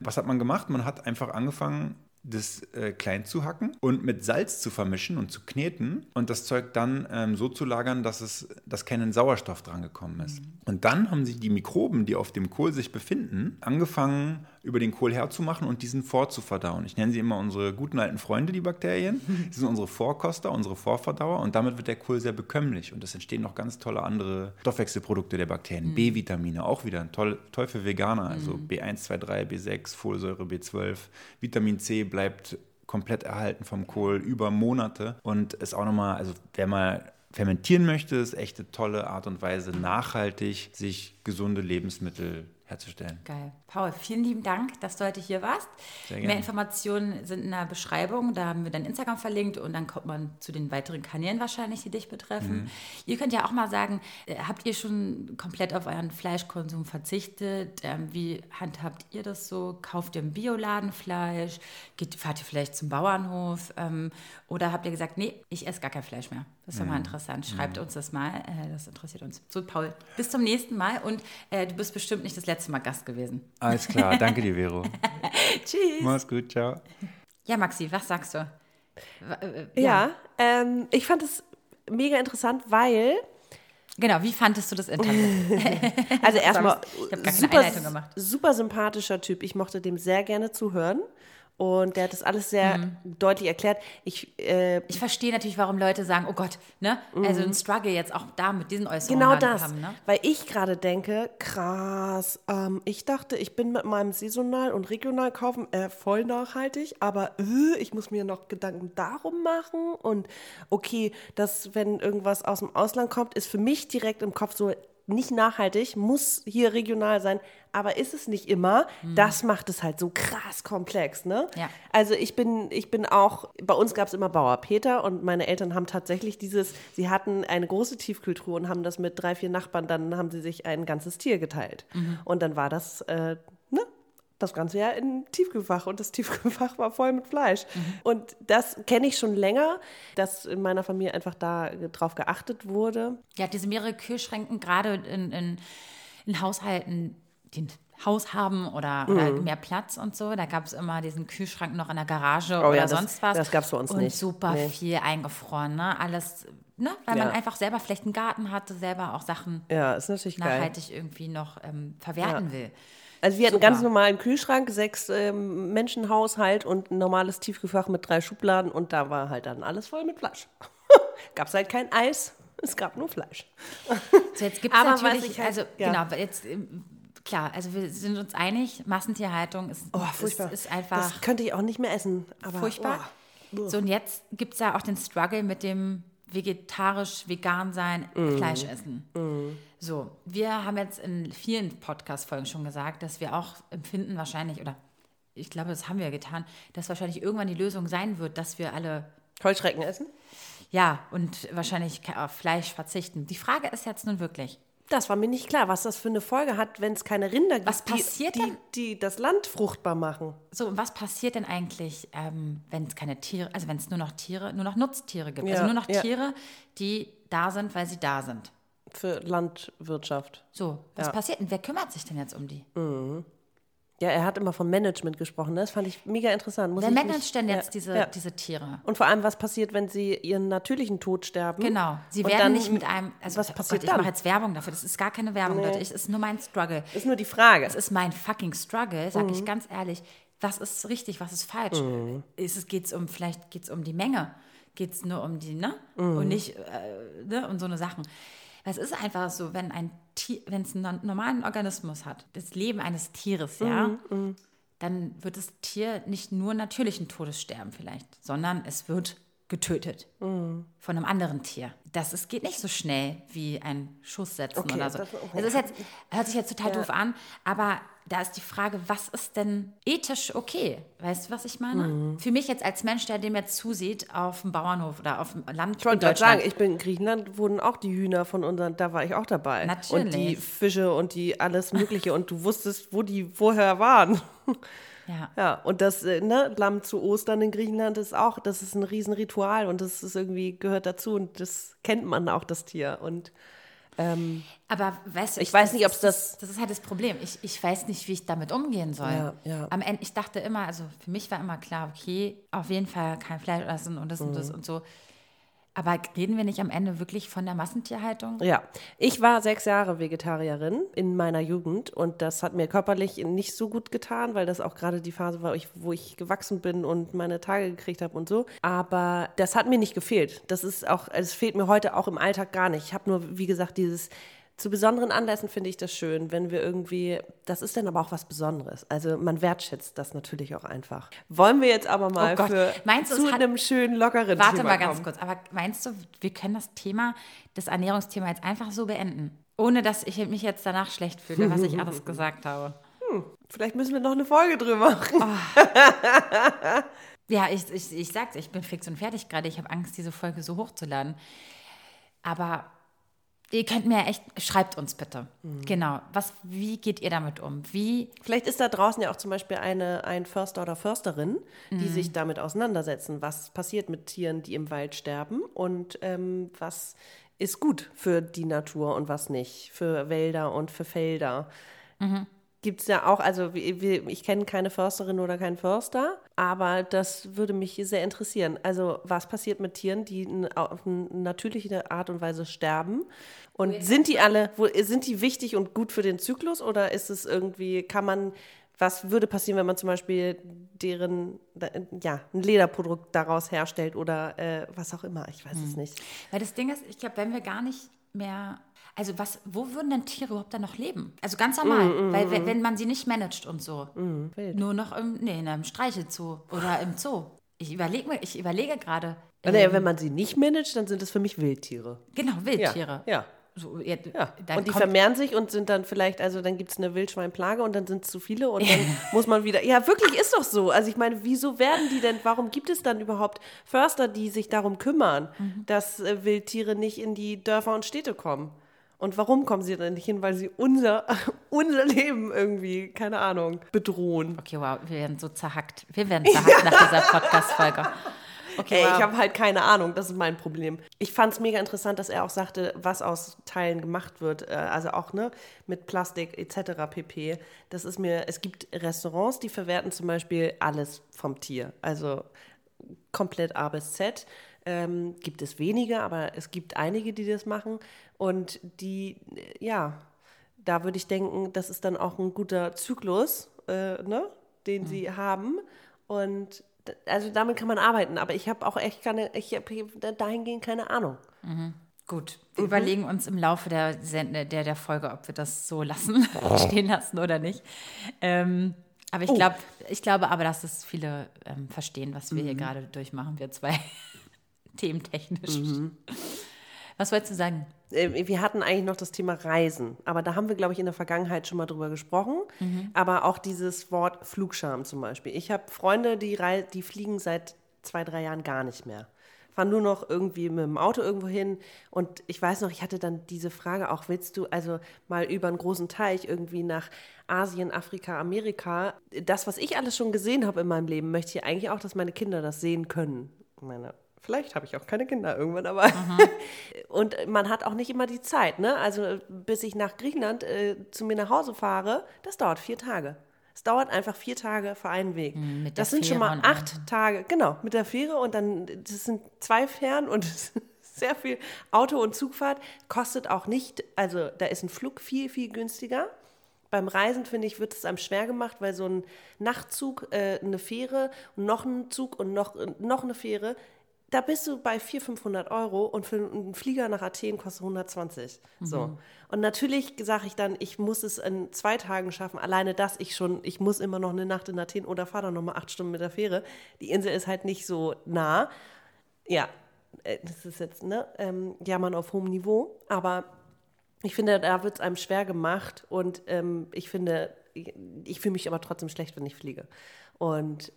Was hat man gemacht? Man hat einfach angefangen, das äh, klein zu hacken und mit Salz zu vermischen und zu kneten und das Zeug dann ähm, so zu lagern, dass es, dass kein Sauerstoff dran gekommen ist. Und dann haben sich die Mikroben, die auf dem Kohl sich befinden, angefangen über den Kohl herzumachen und diesen vorzuverdauen. Ich nenne sie immer unsere guten alten Freunde, die Bakterien. Sie sind unsere Vorkoster, unsere Vorverdauer und damit wird der Kohl sehr bekömmlich und es entstehen noch ganz tolle andere Stoffwechselprodukte der Bakterien. B-Vitamine, auch wieder toll, toll für Veganer, also B1, 2, 3, B6, Folsäure, B12. Vitamin C bleibt komplett erhalten vom Kohl über Monate und ist auch nochmal, also wer mal fermentieren möchte, ist echt eine tolle Art und Weise, nachhaltig sich gesunde Lebensmittel herzustellen. Geil. Paul, vielen lieben Dank, dass du heute hier warst. Sehr Mehr. Informationen sind in der Beschreibung. Da haben wir dein Instagram verlinkt und dann kommt man zu den weiteren Kanälen wahrscheinlich, die dich betreffen. Mhm. Ihr könnt ja auch mal sagen, äh, habt ihr schon komplett auf euren Fleischkonsum verzichtet? Ähm, wie handhabt ihr das so? Kauft ihr im Bioladen Fleisch? Geht, fahrt ihr vielleicht zum Bauernhof? Ähm, oder habt ihr gesagt, nee, ich esse gar kein Fleisch mehr? Das ist doch mal Mhm. interessant. Schreibt uns das mal. Äh, das interessiert uns. So, Paul, bis zum nächsten Mal und äh, du bist bestimmt nicht das letzte Mal Gast gewesen. Alles klar, danke dir, Vero. Tschüss. Mach's gut, ciao. Ja, Maxi, was sagst du? W- äh, Ja, Ähm, ich fand es mega interessant, weil, Genau, wie fandest du das Interview? also erstmal, ich hab gar keine super, Einleitung gemacht. super sympathischer Typ. Ich mochte dem sehr gerne zuhören. Und der hat das alles sehr deutlich erklärt. Ich, äh, Ich verstehe natürlich, warum Leute sagen, oh Gott, ne? Also ein Struggle jetzt auch da mit diesen Äußerungen Genau haben, das, haben, ne? weil ich gerade denke, krass, ähm, ich dachte, ich bin mit meinem saisonal und regional kaufen äh, voll nachhaltig, aber äh, ich muss mir noch Gedanken darum machen und okay, dass wenn irgendwas aus dem Ausland kommt, ist für mich direkt im Kopf so nicht nachhaltig, muss hier regional sein, aber ist es nicht immer. Das macht es halt so krass komplex, ne? Ja. Also ich bin, ich bin auch, bei uns gab es immer Bauer Peter und meine Eltern haben tatsächlich dieses, sie hatten eine große Tiefkühltruhe und haben das mit drei, vier Nachbarn, dann haben sie sich ein ganzes Tier geteilt. Und dann war das, äh? Das ganze Jahr im Tiefkühlfach und das Tiefkühlfach war voll mit Fleisch. Und das kenne ich schon länger, dass in meiner Familie einfach da drauf geachtet wurde. Ja, diese mehrere Kühlschränken, gerade in, in, in Haushalten, die ein Haus haben oder, oder Mhm. mehr Platz und so, da gab es immer diesen Kühlschrank noch in der Garage Oh oder ja, das- sonst was. das gab's bei uns und nicht. super Nee. viel eingefroren, ne? Alles, ne? Weil Ja. man einfach selber vielleicht einen Garten hatte, selber auch Sachen Ja, natürlich geil. nachhaltig irgendwie noch ähm, verwerten will. Also wir hatten einen ganz normalen Kühlschrank, sechs ähm, Menschenhaushalt und ein normales Tiefkühlfach mit drei Schubladen und da war halt dann alles voll mit Fleisch. Gab es halt kein Eis, es gab nur Fleisch. So, jetzt gibt es natürlich, ich halt- also ja. genau, jetzt ähm, klar, also wir sind uns einig, Massentierhaltung ist, Oh, furchtbar. ist, ist einfach das könnte ich auch nicht mehr essen. Aber, furchtbar. Oh. So, und jetzt gibt es ja auch den Struggle mit dem vegetarisch, vegan sein, Mhm. Fleisch essen. So, wir haben jetzt in vielen Podcast-Folgen schon gesagt, dass wir auch empfinden wahrscheinlich, oder ich glaube, das haben wir getan, dass wahrscheinlich irgendwann die Lösung sein wird, dass wir alle Heuschrecken essen? ja, und wahrscheinlich auf Fleisch verzichten. Die Frage ist jetzt nun wirklich, Das war mir nicht klar, was das für eine Folge hat, wenn es keine Rinder gibt, Was passiert die, die, denn? die das Land fruchtbar machen. So, und was passiert denn eigentlich, ähm, wenn es keine Tiere, also wenn es nur noch Tiere, nur noch Nutztiere gibt? Ja, also nur noch ja. Tiere, die da sind, weil sie da sind. Für Landwirtschaft. So, was Ja. passiert denn? Wer kümmert sich denn jetzt um die? Ja, er hat immer vom Management gesprochen. ne? Das fand ich mega interessant. Muss Wer ich managt denn ja, jetzt diese, ja. diese Tiere? Und vor allem, was passiert, wenn sie ihren natürlichen Tod sterben? Genau. Sie werden dann- nicht mit einem. Also, was oh passiert Gott, ich dann? mache jetzt Werbung dafür. Das ist gar keine Werbung, Leute. Es ist nur mein Struggle. Ist nur die Frage. Es ist mein fucking Struggle, sage Mhm. ich ganz ehrlich. Was ist richtig, was ist falsch? Ist es geht's um vielleicht geht's um die Menge, geht es nur um die ne Mhm. und nicht äh, ne und so eine Sachen. Es ist einfach so, wenn ein Tier, wenn es einen normalen Organismus hat, das Leben eines Tieres, ja, Mhm, dann wird das Tier nicht nur natürlichen Todes sterben vielleicht, sondern es wird getötet Mhm. von einem anderen Tier. Das ist, geht nicht so schnell wie ein Schuss setzen Okay, oder so. das- Das ist jetzt, hört sich jetzt total doof an, aber da ist die Frage, was ist denn ethisch okay? Weißt du, was ich meine? Mhm. Für mich jetzt als Mensch, der dem jetzt zusieht auf dem Bauernhof oder auf dem Land Ich wollte gerade sagen, ich bin in Griechenland, wurden auch die Hühner von unseren, da war ich auch dabei. Natürlich. Und die Fische und die alles Mögliche und du wusstest, wo die vorher waren. Ja. Ja, und das äh, ne, Lamm zu Ostern in Griechenland ist auch, das ist ein Riesenritual und das ist irgendwie, gehört dazu und das kennt man auch, das Tier. Und Aber weißt du, Ich weiß nicht, ob ist- das- Das ist halt das Problem. Ich, ich weiß nicht, wie ich damit umgehen soll. Ja, ja. Am Ende, ich dachte immer, also für mich war immer klar, okay, auf jeden Fall kein Fleisch essen und das und Mhm. das und so. Aber reden wir nicht am Ende wirklich von der Massentierhaltung? Ja, ich war sechs Jahre Vegetarierin in meiner Jugend und das hat mir körperlich nicht so gut getan, weil das auch gerade die Phase war, wo ich gewachsen bin und meine Tage gekriegt habe und so. Aber das hat mir nicht gefehlt. Das ist auch, es fehlt mir heute auch im Alltag gar nicht. Ich habe nur, wie gesagt, dieses zu besonderen Anlässen finde ich das schön, wenn wir irgendwie, das ist dann aber auch was Besonderes. Also man wertschätzt das natürlich auch einfach. Wollen wir jetzt aber mal Oh für Meinst du, zu hat- einem schönen lockeren Warte Thema mal ganz kommen. kurz, aber meinst du, wir können das Thema, das Ernährungsthema jetzt einfach so beenden? Ohne dass ich mich jetzt danach schlecht fühle, was ich alles gesagt habe. Vielleicht müssen wir noch eine Folge drüber machen. Ja, ich, ich, ich sag's, ich bin fix und fertig gerade. Ich habe Angst, diese Folge so hochzuladen. Aber ihr könnt mir echt, schreibt uns bitte. Genau. Was, wie geht ihr damit um? Wie, Vielleicht ist da draußen ja auch zum Beispiel eine, ein Förster oder Försterin, die sich damit auseinandersetzen, was passiert mit Tieren, die im Wald sterben und ähm, was ist gut für die Natur und was nicht, für Wälder und für Felder. Gibt es ja auch, also ich kenne keine Försterin oder keinen Förster, aber das würde mich sehr interessieren. Also was passiert mit Tieren, die auf eine natürliche Art und Weise sterben? Und sind die alle, sind die wichtig und gut für den Zyklus oder ist es irgendwie, kann man, was würde passieren, wenn man zum Beispiel deren, ja, ein Lederprodukt daraus herstellt oder äh, was auch immer, ich weiß es nicht. weil das Ding ist, ich glaube, wenn wir gar nicht mehr, also was, wo würden denn Tiere überhaupt dann noch leben? Also ganz normal, weil wenn, wenn man sie nicht managt und so. wild. Nur noch im, nee, in einem Streichelzoo oder im Zoo. Ich überlege mir, ich überlege gerade. ähm, Naja, wenn man sie nicht managt, dann sind es für mich Wildtiere. Genau, Wildtiere. Ja. So, ja, Ja, und die vermehren sich und sind dann vielleicht, also dann gibt es eine Wildschweinplage und dann sind es zu viele und dann muss man wieder. Ja, wirklich ist doch so. Also ich meine, wieso werden die denn, warum gibt es dann überhaupt Förster, die sich darum kümmern, Mhm. dass äh, Wildtiere nicht in die Dörfer und Städte kommen? Und warum kommen sie dann nicht hin? Weil sie unser, unser Leben irgendwie, keine Ahnung, bedrohen. Okay, wow, wir werden so zerhackt. Wir werden zerhackt nach dieser Podcast-Folge. Okay, Ey, wow. ich habe halt keine Ahnung, das ist mein Problem. Ich fand es mega interessant, dass er auch sagte, was aus Teilen gemacht wird, äh, also auch ne, mit Plastik etc. pp. Das ist mir, es gibt Restaurants, die verwerten zum Beispiel alles vom Tier, also komplett A bis Z. Ähm, gibt es wenige, aber es gibt einige, die das machen. Und die, äh, ja, da würde ich denken, das ist dann auch ein guter Zyklus, äh, ne, den sie haben. Und also damit kann man arbeiten, aber ich habe auch echt keine, ich habe dahingehend keine Ahnung. Gut, wir überlegen uns im Laufe der, Sende, der, der Folge, ob wir das so lassen, stehen lassen oder nicht. Ähm, aber ich, glaub, ich glaube aber, dass es viele ähm, verstehen, was wir hier gerade durchmachen, wir zwei thementechnisch. Was wolltest du sagen? Äh, Wir hatten eigentlich noch das Thema Reisen, aber da haben wir, glaube ich, in der Vergangenheit schon mal drüber gesprochen. Aber auch dieses Wort Flugscham zum Beispiel. Ich habe Freunde, die, die fliegen seit zwei, drei Jahren gar nicht mehr. Fahren nur noch irgendwie mit dem Auto irgendwo hin. Und ich weiß noch, ich hatte dann diese Frage auch, willst du also mal über einen großen Teich irgendwie nach Asien, Afrika, Amerika? Das, was ich alles schon gesehen habe in meinem Leben, möchte ich eigentlich auch, dass meine Kinder das sehen können. Meine Vielleicht habe ich auch keine Kinder irgendwann, aber. Und man hat auch nicht immer die Zeit, ne? Also, bis ich nach Griechenland äh, zu mir nach Hause fahre, das dauert vier Tage. Es dauert einfach vier Tage für einen Weg. Hm, mit das sind schon Fähre mal und acht Tage, genau, mit der Fähre und dann, das sind zwei Fähren und sehr viel Auto- und Zugfahrt. Kostet auch nicht, also da ist ein Flug viel, viel günstiger. Beim Reisen, finde ich, wird es einem schwer gemacht, weil so ein Nachtzug, äh, eine Fähre, noch ein Zug und noch, noch eine Fähre, da bist du bei 400, 500 Euro und für einen Flieger nach Athen kostet 120. So. Und natürlich sage ich dann, ich muss es in zwei Tagen schaffen. Alleine das, ich schon, ich muss immer noch eine Nacht in Athen oder fahre dann nochmal acht Stunden mit der Fähre. Die Insel ist halt nicht so nah. Ja, äh, das ist jetzt, ne, ähm, Jammern auf hohem Niveau. Aber ich finde, da wird es einem schwer gemacht und ähm, ich finde, ich, ich fühle mich aber trotzdem schlecht, wenn ich fliege. Und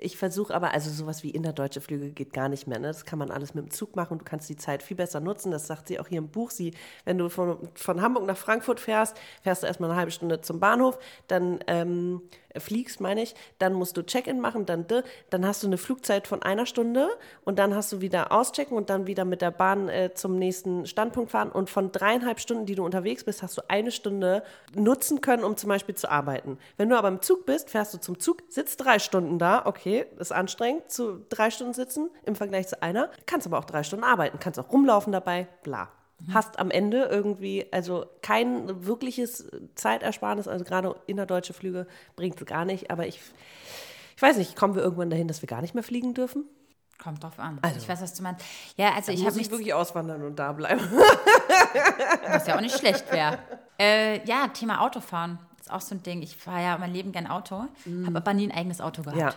ich versuche aber, also sowas wie innerdeutsche Flüge geht gar nicht mehr. Ne? Das kann man alles mit dem Zug machen. Du kannst die Zeit viel besser nutzen. Das sagt sie auch hier im Buch. Sie, wenn du von, von Hamburg nach Frankfurt fährst, fährst du erstmal eine halbe Stunde zum Bahnhof, dann ähm, äh, fliegst, meine ich, dann musst du Check-in machen, dann, dann hast du eine Flugzeit von einer Stunde und dann hast du wieder auschecken und dann wieder mit der Bahn äh, zum nächsten Standpunkt fahren. Und von dreieinhalb Stunden, die du unterwegs bist, hast du eine Stunde nutzen können, um zum Beispiel zu arbeiten. Wenn du aber im Zug bist, fährst du zum Zug, sitzt drei Stunden da, okay, ist anstrengend, zu drei Stunden sitzen im Vergleich zu einer, kannst aber auch drei Stunden arbeiten, kannst auch rumlaufen dabei, bla hast am Ende irgendwie, also kein wirkliches Zeitersparnis, also gerade innerdeutsche Flüge bringt es gar nicht, aber ich, ich weiß nicht, kommen wir irgendwann dahin, dass wir gar nicht mehr fliegen dürfen? Kommt drauf an. Also. ich weiß, was du meinst. Ja, also ich habe ich mich wirklich auswandern und da bleiben? Was ja auch nicht schlecht wäre. Äh, ja, Thema Autofahren. ist auch so ein Ding. Ich fahre ja mein Leben gern Auto, habe aber nie ein eigenes Auto gehabt. Ja.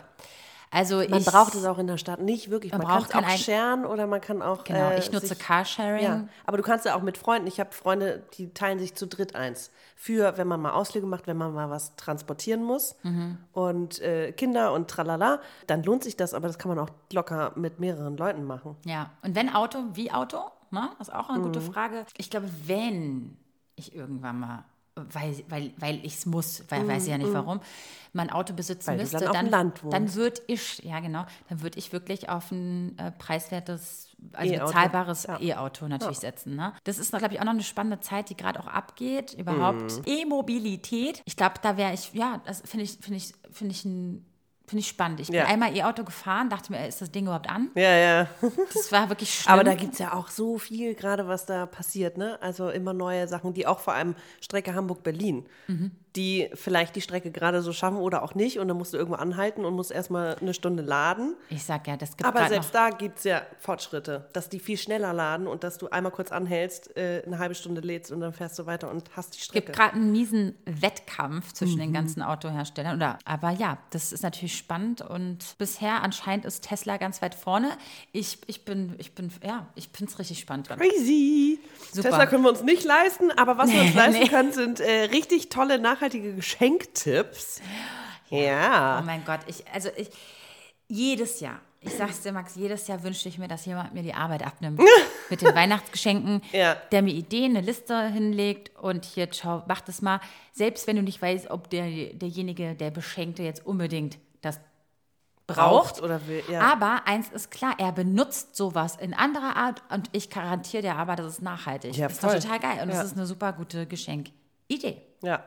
Also Man ich, braucht es auch in der Stadt nicht wirklich. Man, Man kann braucht es auch sharen oder man kann auch. Genau, äh, ich nutze sich- Carsharing. Ja, aber du kannst ja auch mit Freunden. Ich habe Freunde, die teilen sich zu dritt eins. Für, wenn man mal Ausflüge macht, wenn man mal was transportieren muss Mhm. und äh, Kinder und tralala, dann lohnt sich das, aber das kann man auch locker mit mehreren Leuten machen. Ja, und wenn Auto, wie Auto? Ne? Das ist auch eine gute Mhm. Frage. Ich glaube, wenn ich irgendwann mal, weil, weil, weil ich es muss, weil weiß ich ja nicht warum, mein Auto besitzen Weil müsste, dann dann, dann würde ich, ja genau, dann würde ich wirklich auf ein äh, preiswertes, also E-Auto. bezahlbares Ja. E-Auto natürlich setzen. Ne? Das ist, glaube ich, auch noch eine spannende Zeit, die gerade auch abgeht. Überhaupt Mhm. E-Mobilität. Ich glaube, da wäre ich, ja, das finde ich, finde ich, finde ich ein Finde ich spannend. Ich bin Ja. einmal E-Auto gefahren, dachte mir, ist das Ding überhaupt an? Ja, ja. Das war wirklich schlimm. Aber da gibt es ja auch so viel gerade, was da passiert, ne? Also immer neue Sachen, die auch vor allem Strecke Hamburg-Berlin, Mhm. Die vielleicht die Strecke gerade so schaffen oder auch nicht. Und dann musst du irgendwo anhalten und musst erstmal eine Stunde laden. Ich sag ja, das gibt Aber selbst da gibt es ja Fortschritte, dass die viel schneller laden und dass du einmal kurz anhältst, äh, eine halbe Stunde lädst und dann fährst du weiter und hast die gibt Strecke. gerade einen miesen Wettkampf zwischen Mhm. den ganzen Autoherstellern. Oder, aber ja, das ist natürlich spannend und bisher anscheinend ist Tesla ganz weit vorne. Ich, ich bin, ich bin, ja, ich finde es richtig spannend dran. Crazy. Super. Tesla können wir uns nicht leisten, aber was wir uns Nee, leisten nee. können, sind äh, richtig tolle, nachhaltige Geschenktipps. Ja. Oh mein Gott, ich, also ich, jedes Jahr, ich sag's dir, Max, jedes Jahr wünschte ich mir, dass jemand mir die Arbeit abnimmt mit den Weihnachtsgeschenken, Ja. der mir Ideen, eine Liste hinlegt und hier, schau, mach das mal. Selbst wenn du nicht weißt, ob der, derjenige, der Beschenkte jetzt unbedingt das braucht. oder will. Ja. Aber eins ist klar, er benutzt sowas in anderer Art und ich garantiere dir aber, das ist nachhaltig. Ja, das ist doch total geil und Ja. das ist eine super gute Geschenkidee. ja.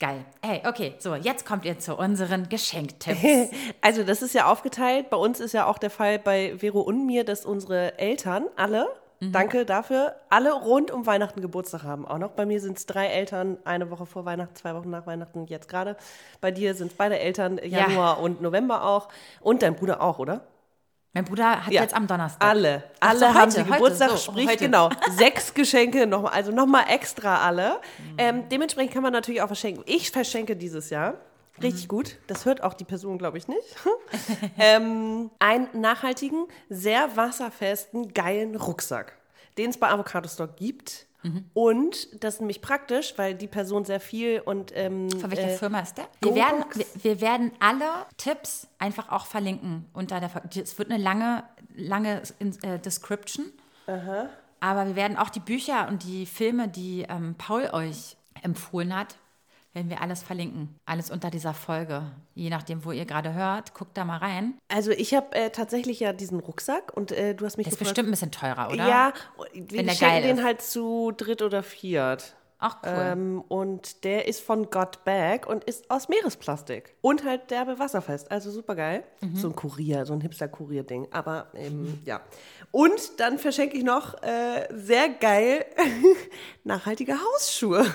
Geil. Hey, okay, so, jetzt kommt ihr zu unseren Geschenktipps. Also das ist ja aufgeteilt. Bei uns ist ja auch der Fall bei Vero und mir, dass unsere Eltern alle, Mhm. danke dafür, alle rund um Weihnachten Geburtstag haben. Auch noch bei mir sind es drei Eltern, eine Woche vor Weihnachten, zwei Wochen nach Weihnachten, jetzt gerade. Bei dir sind es beide Eltern, Januar und November auch. Und dein Bruder auch, oder? Mein Bruder hat Ja. jetzt am Donnerstag. Alle. Ach Alle haben heute, sie heute, Geburtstag, so, sprich heute. genau, sechs Geschenke, noch, mal- also nochmal extra alle. Mhm. Ähm, dementsprechend kann man natürlich auch verschenken. Ich verschenke dieses Jahr, Mhm. richtig gut, das hört auch die Person, glaube ich, nicht, ähm, einen nachhaltigen, sehr wasserfesten, geilen Rucksack, den es bei Avocado Store gibt. Mhm. Und das ist nämlich praktisch, weil die Person sehr viel und ähm, Von welcher äh, Firma ist der? Wir werden, wir, wir werden alle Tipps einfach auch verlinken unter der. Es wird eine lange, lange äh, Description. Aber wir werden auch die Bücher und die Filme, die ähm, Paul euch empfohlen hat, werden wir alles verlinken. Alles unter dieser Folge. Je nachdem, wo ihr gerade hört, guckt da mal rein. Also ich habe äh, tatsächlich ja diesen Rucksack und äh, du hast mich Ist gefragt, bestimmt ein bisschen teurer, oder? Ja, Wenn schenken geil den ist. halt zu dritt oder viert. Ach cool. Ähm, und der ist von Got Bag und ist aus Meeresplastik. Und halt derbe wasserfest. Also super geil. Mhm. So ein Kurier, so ein Hipster-Kurier-Ding. Aber ähm, ja. Und dann verschenke ich noch äh, sehr geil nachhaltige Hausschuhe.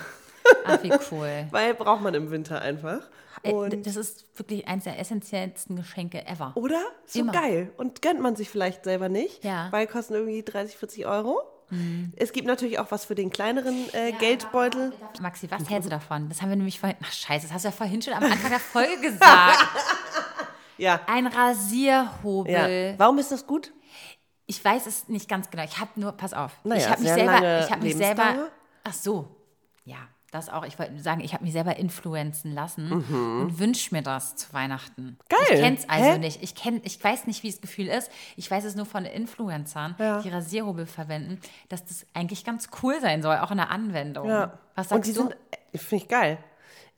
Ach, wie cool. Weil braucht man im Winter einfach. Äh, Und, das ist wirklich eines der essentiellsten Geschenke ever. oder? So Immer. geil. Und gönnt man sich vielleicht selber nicht. Ja. Weil kosten irgendwie 30, 40 Euro. Es gibt natürlich auch was für den kleineren äh, Geldbeutel. Maxi, was hältst du davon? Das haben wir nämlich vorhin. Ach, Scheiße, das hast du ja vorhin schon am Anfang der Folge gesagt. Ja. Ein Rasierhobel. ja. Warum ist das gut? Ich weiß es nicht ganz genau. Ich habe nur, pass auf. Naja, ich habe mich selber, ich habe mich selber. Ach so, ja, das auch. Ich wollte sagen, ich habe mich selber influenzen lassen und wünsche mir das zu Weihnachten. Mhm. Geil. Ich kenne es also Hä? nicht. Ich kenn, ich weiß nicht, wie das Gefühl ist. Ich weiß es nur von Influencern, Ja. die Rasierhobel verwenden, dass das eigentlich ganz cool sein soll, auch in der Anwendung. Was und sagst die du? sind, äh, finde ich geil.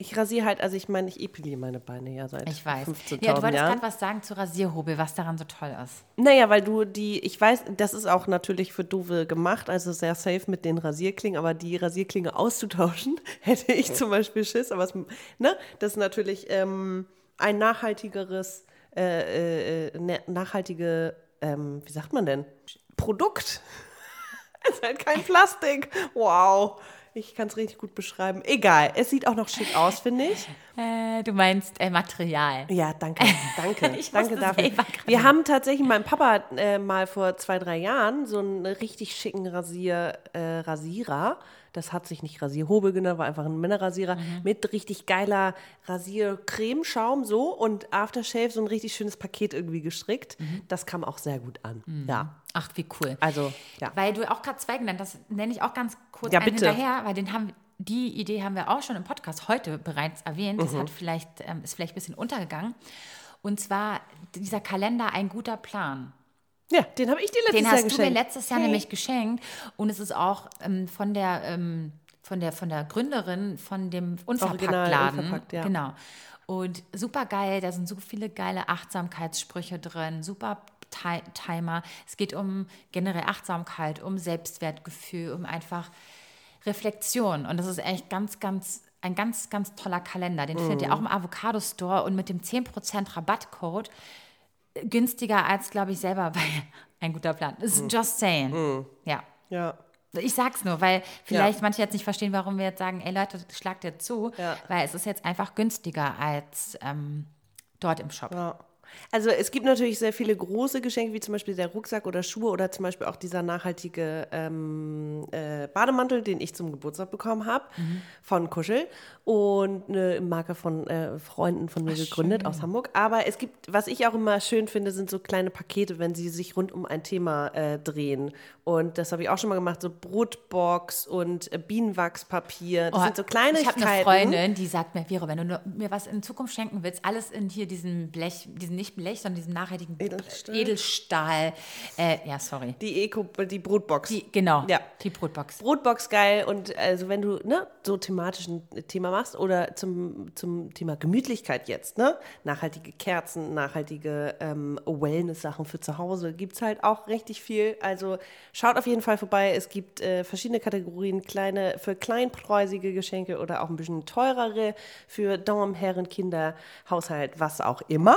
Ich rasiere halt, also ich meine, ich epiliere meine Beine ja seit Ich weiß. 15.000 Ja, du wolltest gerade was sagen zu Rasierhobel, was daran so toll ist. Naja, weil du die, ich weiß, das ist auch natürlich für Dove gemacht, also sehr safe mit den Rasierklingen, aber die Rasierklinge auszutauschen, hätte ich zum Beispiel Schiss, aber es, ne, das ist natürlich ähm, ein nachhaltigeres, äh, äh, ne, nachhaltige, ähm, wie sagt man denn, Produkt. es ist halt kein Plastik. Wow. Ich kann es richtig gut beschreiben. Egal, es sieht auch noch schick aus, finde ich. Äh, du meinst äh, Material. Ja, danke, danke, Ich danke dafür. Wir haben tatsächlich, mein Papa äh, mal vor zwei, drei Jahren so einen richtig schicken Rasier, äh, Rasierer, das hat sich nicht Rasierhobel genannt, war einfach ein Männerrasierer, Mhm. mit richtig geiler Rasiercremeschaum so und Aftershave so ein richtig schönes Paket irgendwie gestrickt. Mhm. Das kam auch sehr gut an. Ja, Ach, wie cool. also, ja. Weil du auch gerade zwei genannt, das nenne ich auch ganz kurz Ja, hinterher, weil den haben, die Idee haben wir auch schon im Podcast heute bereits erwähnt. Mhm. Das hat vielleicht, ähm, ist vielleicht ein bisschen untergegangen. Und zwar dieser Kalender Ein guter Plan. Ja, den habe ich dir letztes Den Jahr hast du geschenkt. mir letztes Jahr nämlich geschenkt. Und es ist auch ähm, von der ähm, von der von der Gründerin von dem Unverpacktladen. Unverpackt, ja. Genau. Und super geil, da sind so viele geile Achtsamkeitssprüche drin, super Ti- Timer. Es geht um generell Achtsamkeit, um Selbstwertgefühl, um einfach Reflexion. Und das ist echt ganz, ganz, ein ganz, ganz toller Kalender. Den findet ihr auch im Avocado Store und mit dem 10% Rabattcode günstiger als, glaube ich, selber bei ein guter Plan. Ist just saying. Ja. Ja. Ich sag's nur, weil vielleicht manche jetzt nicht verstehen, warum wir jetzt sagen, ey Leute, schlagt ihr zu, Ja. weil es ist jetzt einfach günstiger als ähm, dort im Shop. Ja. Also es gibt natürlich sehr viele große Geschenke, wie zum Beispiel der Rucksack oder Schuhe oder zum Beispiel auch dieser nachhaltige ähm, äh, Bademantel, den ich zum Geburtstag bekommen habe von Kuschel und eine Marke von äh, Freunden von mir gegründet aus Hamburg. Aber es gibt, was ich auch immer schön finde, sind so kleine Pakete, wenn sie sich rund um ein Thema äh, drehen. Und das habe ich auch schon mal gemacht, so Brotbox und äh, Bienenwachspapier. Das Oh, sind so Ich Kleinigkeiten. habe eine Freundin, die sagt mir, Vero, wenn du mir was in Zukunft schenken willst, alles in hier diesem Blech, diesen nicht Blech, sondern diesem nachhaltigen Edelstahl. Edelstahl. Äh, ja, sorry. Die Eco, die Brotbox. Die, genau, Ja. die Brotbox. Brotbox geil und also wenn du ne, so thematisch ein Thema machst oder zum, zum Thema Gemütlichkeit jetzt, ne? Nachhaltige Kerzen, nachhaltige ähm, Wellness-Sachen für zu Hause, gibt es halt auch richtig viel. Also schaut auf jeden Fall vorbei. Es gibt äh, verschiedene Kategorien, kleine für kleinpreisige Geschenke oder auch ein bisschen teurere für Damen, Herren, Kinder, Haushalt, was auch immer.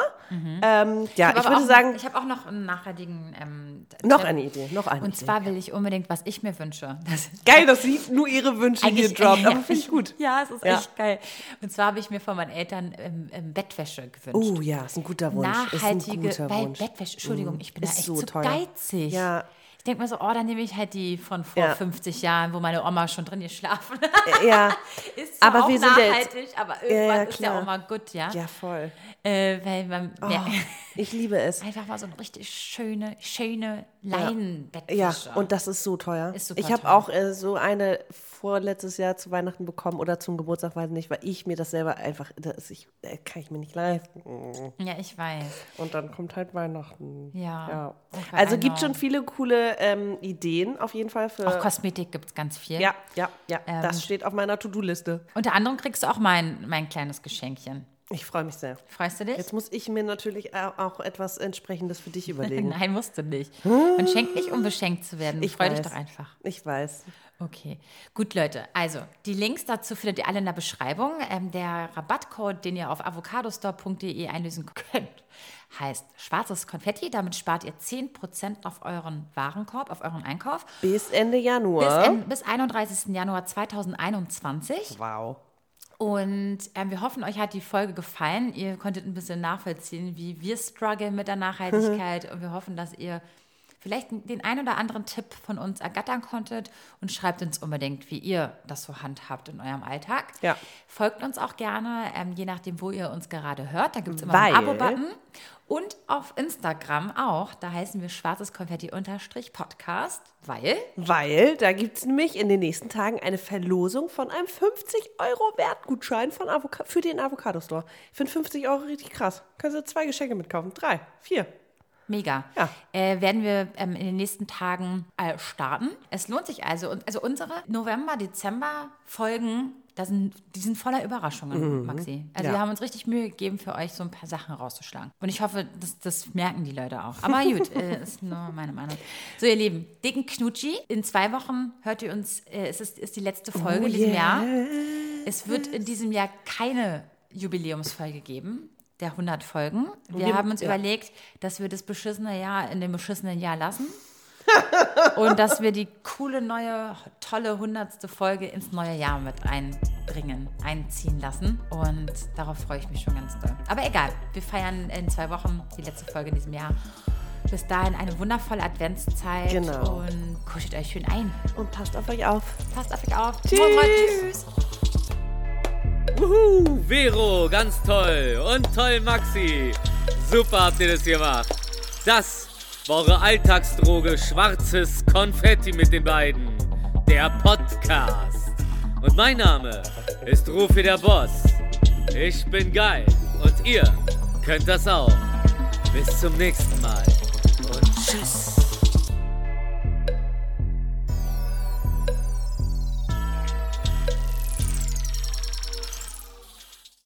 Ähm, ja, ich aber würde auch, sagen, ich habe auch noch einen nachhaltigen ähm, noch eine Idee, noch eine Und Idee. zwar will ich unbedingt, was ich mir wünsche. Das Geil, dass sie nur ihre Wünsche hier Eigentlich- droppt, aber ja, finde ich gut. Ja, es ist Ja. echt geil. Und zwar habe ich mir von meinen Eltern ähm, ähm, Bettwäsche gewünscht. Oh ja, ist ein guter Wunsch. ist ein Nachhaltige, guter Wunsch. Bettwäsche, Entschuldigung, ich bin Ist da echt so zu teuer. geizig. Ja. Ich denke mir so, oh, dann nehme ich halt die von vor Ja. 50 Jahren, wo meine Oma schon drin geschlafen hat. Ja, Ist zwar Aber auch wir sind ja jetzt- nachhaltig, aber irgendwann ja, ist ja auch mal gut, ja. ja voll. Äh, weil man ja, Oh, ich liebe es. einfach mal so eine richtig schöne, schöne Ja, Leinenbettwäsche. und das ist so teuer. Ist super ich habe auch äh, so eine vorletztes Jahr zu Weihnachten bekommen oder zum Geburtstag, weiß nicht, weil ich mir das selber einfach, das ich, äh, kann ich mir nicht leisten. ja, ich weiß. Und dann kommt halt Weihnachten. Ja. ja. Okay, Also gibt schon viele coole ähm, Ideen auf jeden Fall für. Auch Kosmetik gibt es ganz viel. ja, ja, ja. Ähm, das steht auf meiner To-Do-Liste. Unter anderem kriegst du auch mein, mein kleines Geschenkchen. Ich freue mich sehr. Freust du dich? Jetzt muss ich mir natürlich auch etwas entsprechendes für dich überlegen. Nein, musst du nicht. Man schenkt nicht, um beschenkt zu werden. Ich Freu dich doch einfach. Ich weiß. Okay, gut Leute. Also die Links dazu findet ihr alle in der Beschreibung. Ähm, der Rabattcode, den ihr auf avocadostore.de einlösen könnt, heißt schwarzes Konfetti. Damit spart ihr 10% auf euren Warenkorb, auf euren Einkauf. Bis Ende Bis, Januar. en- bis 31. Januar 2021. wow. Und ähm, wir hoffen, euch hat die Folge gefallen. Ihr konntet ein bisschen nachvollziehen, wie wir strugglen mit der Nachhaltigkeit. Und wir hoffen, dass ihr vielleicht den ein oder anderen Tipp von uns ergattern konntet. Und schreibt uns unbedingt, wie ihr das so handhabt in eurem Alltag. Ja. Folgt uns auch gerne, ähm, je nachdem, wo ihr uns gerade hört. Da gibt es immer Weil- einen Abo-Button. Und auf Instagram auch. Da heißen wir schwarzes Konfetti-Podcast, weil Weil da gibt es nämlich in den nächsten Tagen eine Verlosung von einem 50 Euro Wertgutschein von Avoca für den Avocado Store. Ich finde 50 Euro richtig krass. Kannst du zwei Geschenke mitkaufen. Drei, vier. Mega. Ja. Äh, werden wir ähm, in den nächsten Tagen äh, starten. Es lohnt sich also. Und, also unsere November, Das sind, die sind voller Überraschungen, Maxi. Also Ja. wir haben uns richtig Mühe gegeben, für euch so ein paar Sachen rauszuschlagen. Und ich hoffe, das, das merken die Leute auch. Aber gut, äh, ist nur meine Meinung. So, ihr Lieben, dicken Knutschi. In zwei Wochen hört ihr uns, äh, es ist, ist die letzte Folge in diesem Jahr. Es wird in diesem Jahr keine Jubiläumsfolge geben, der 100 Folgen. Wir wir- haben uns ja. überlegt, dass wir das beschissene Jahr in dem beschissenen Jahr lassen. Und dass wir die coole, neue, tolle 100. Folge ins neue Jahr mit einbringen, einziehen lassen. Und darauf freue ich mich schon ganz doll. Aber egal, wir feiern in zwei Wochen die letzte Folge in diesem Jahr. Bis dahin eine wundervolle Adventszeit Genau. und kuschelt euch schön ein. Und passt auf euch auf. Passt auf euch auf. Tschüss. Tschüss. Wuhu, Vero, ganz toll. Und toll, Maxi. Super habt ihr das gemacht. Das eure Alltagsdroge Schwarzes Konfetti mit den beiden. Der Podcast. Und mein Name ist Rufi der Boss. Ich bin geil. Und ihr könnt das auch. Bis zum nächsten Mal. Und tschüss.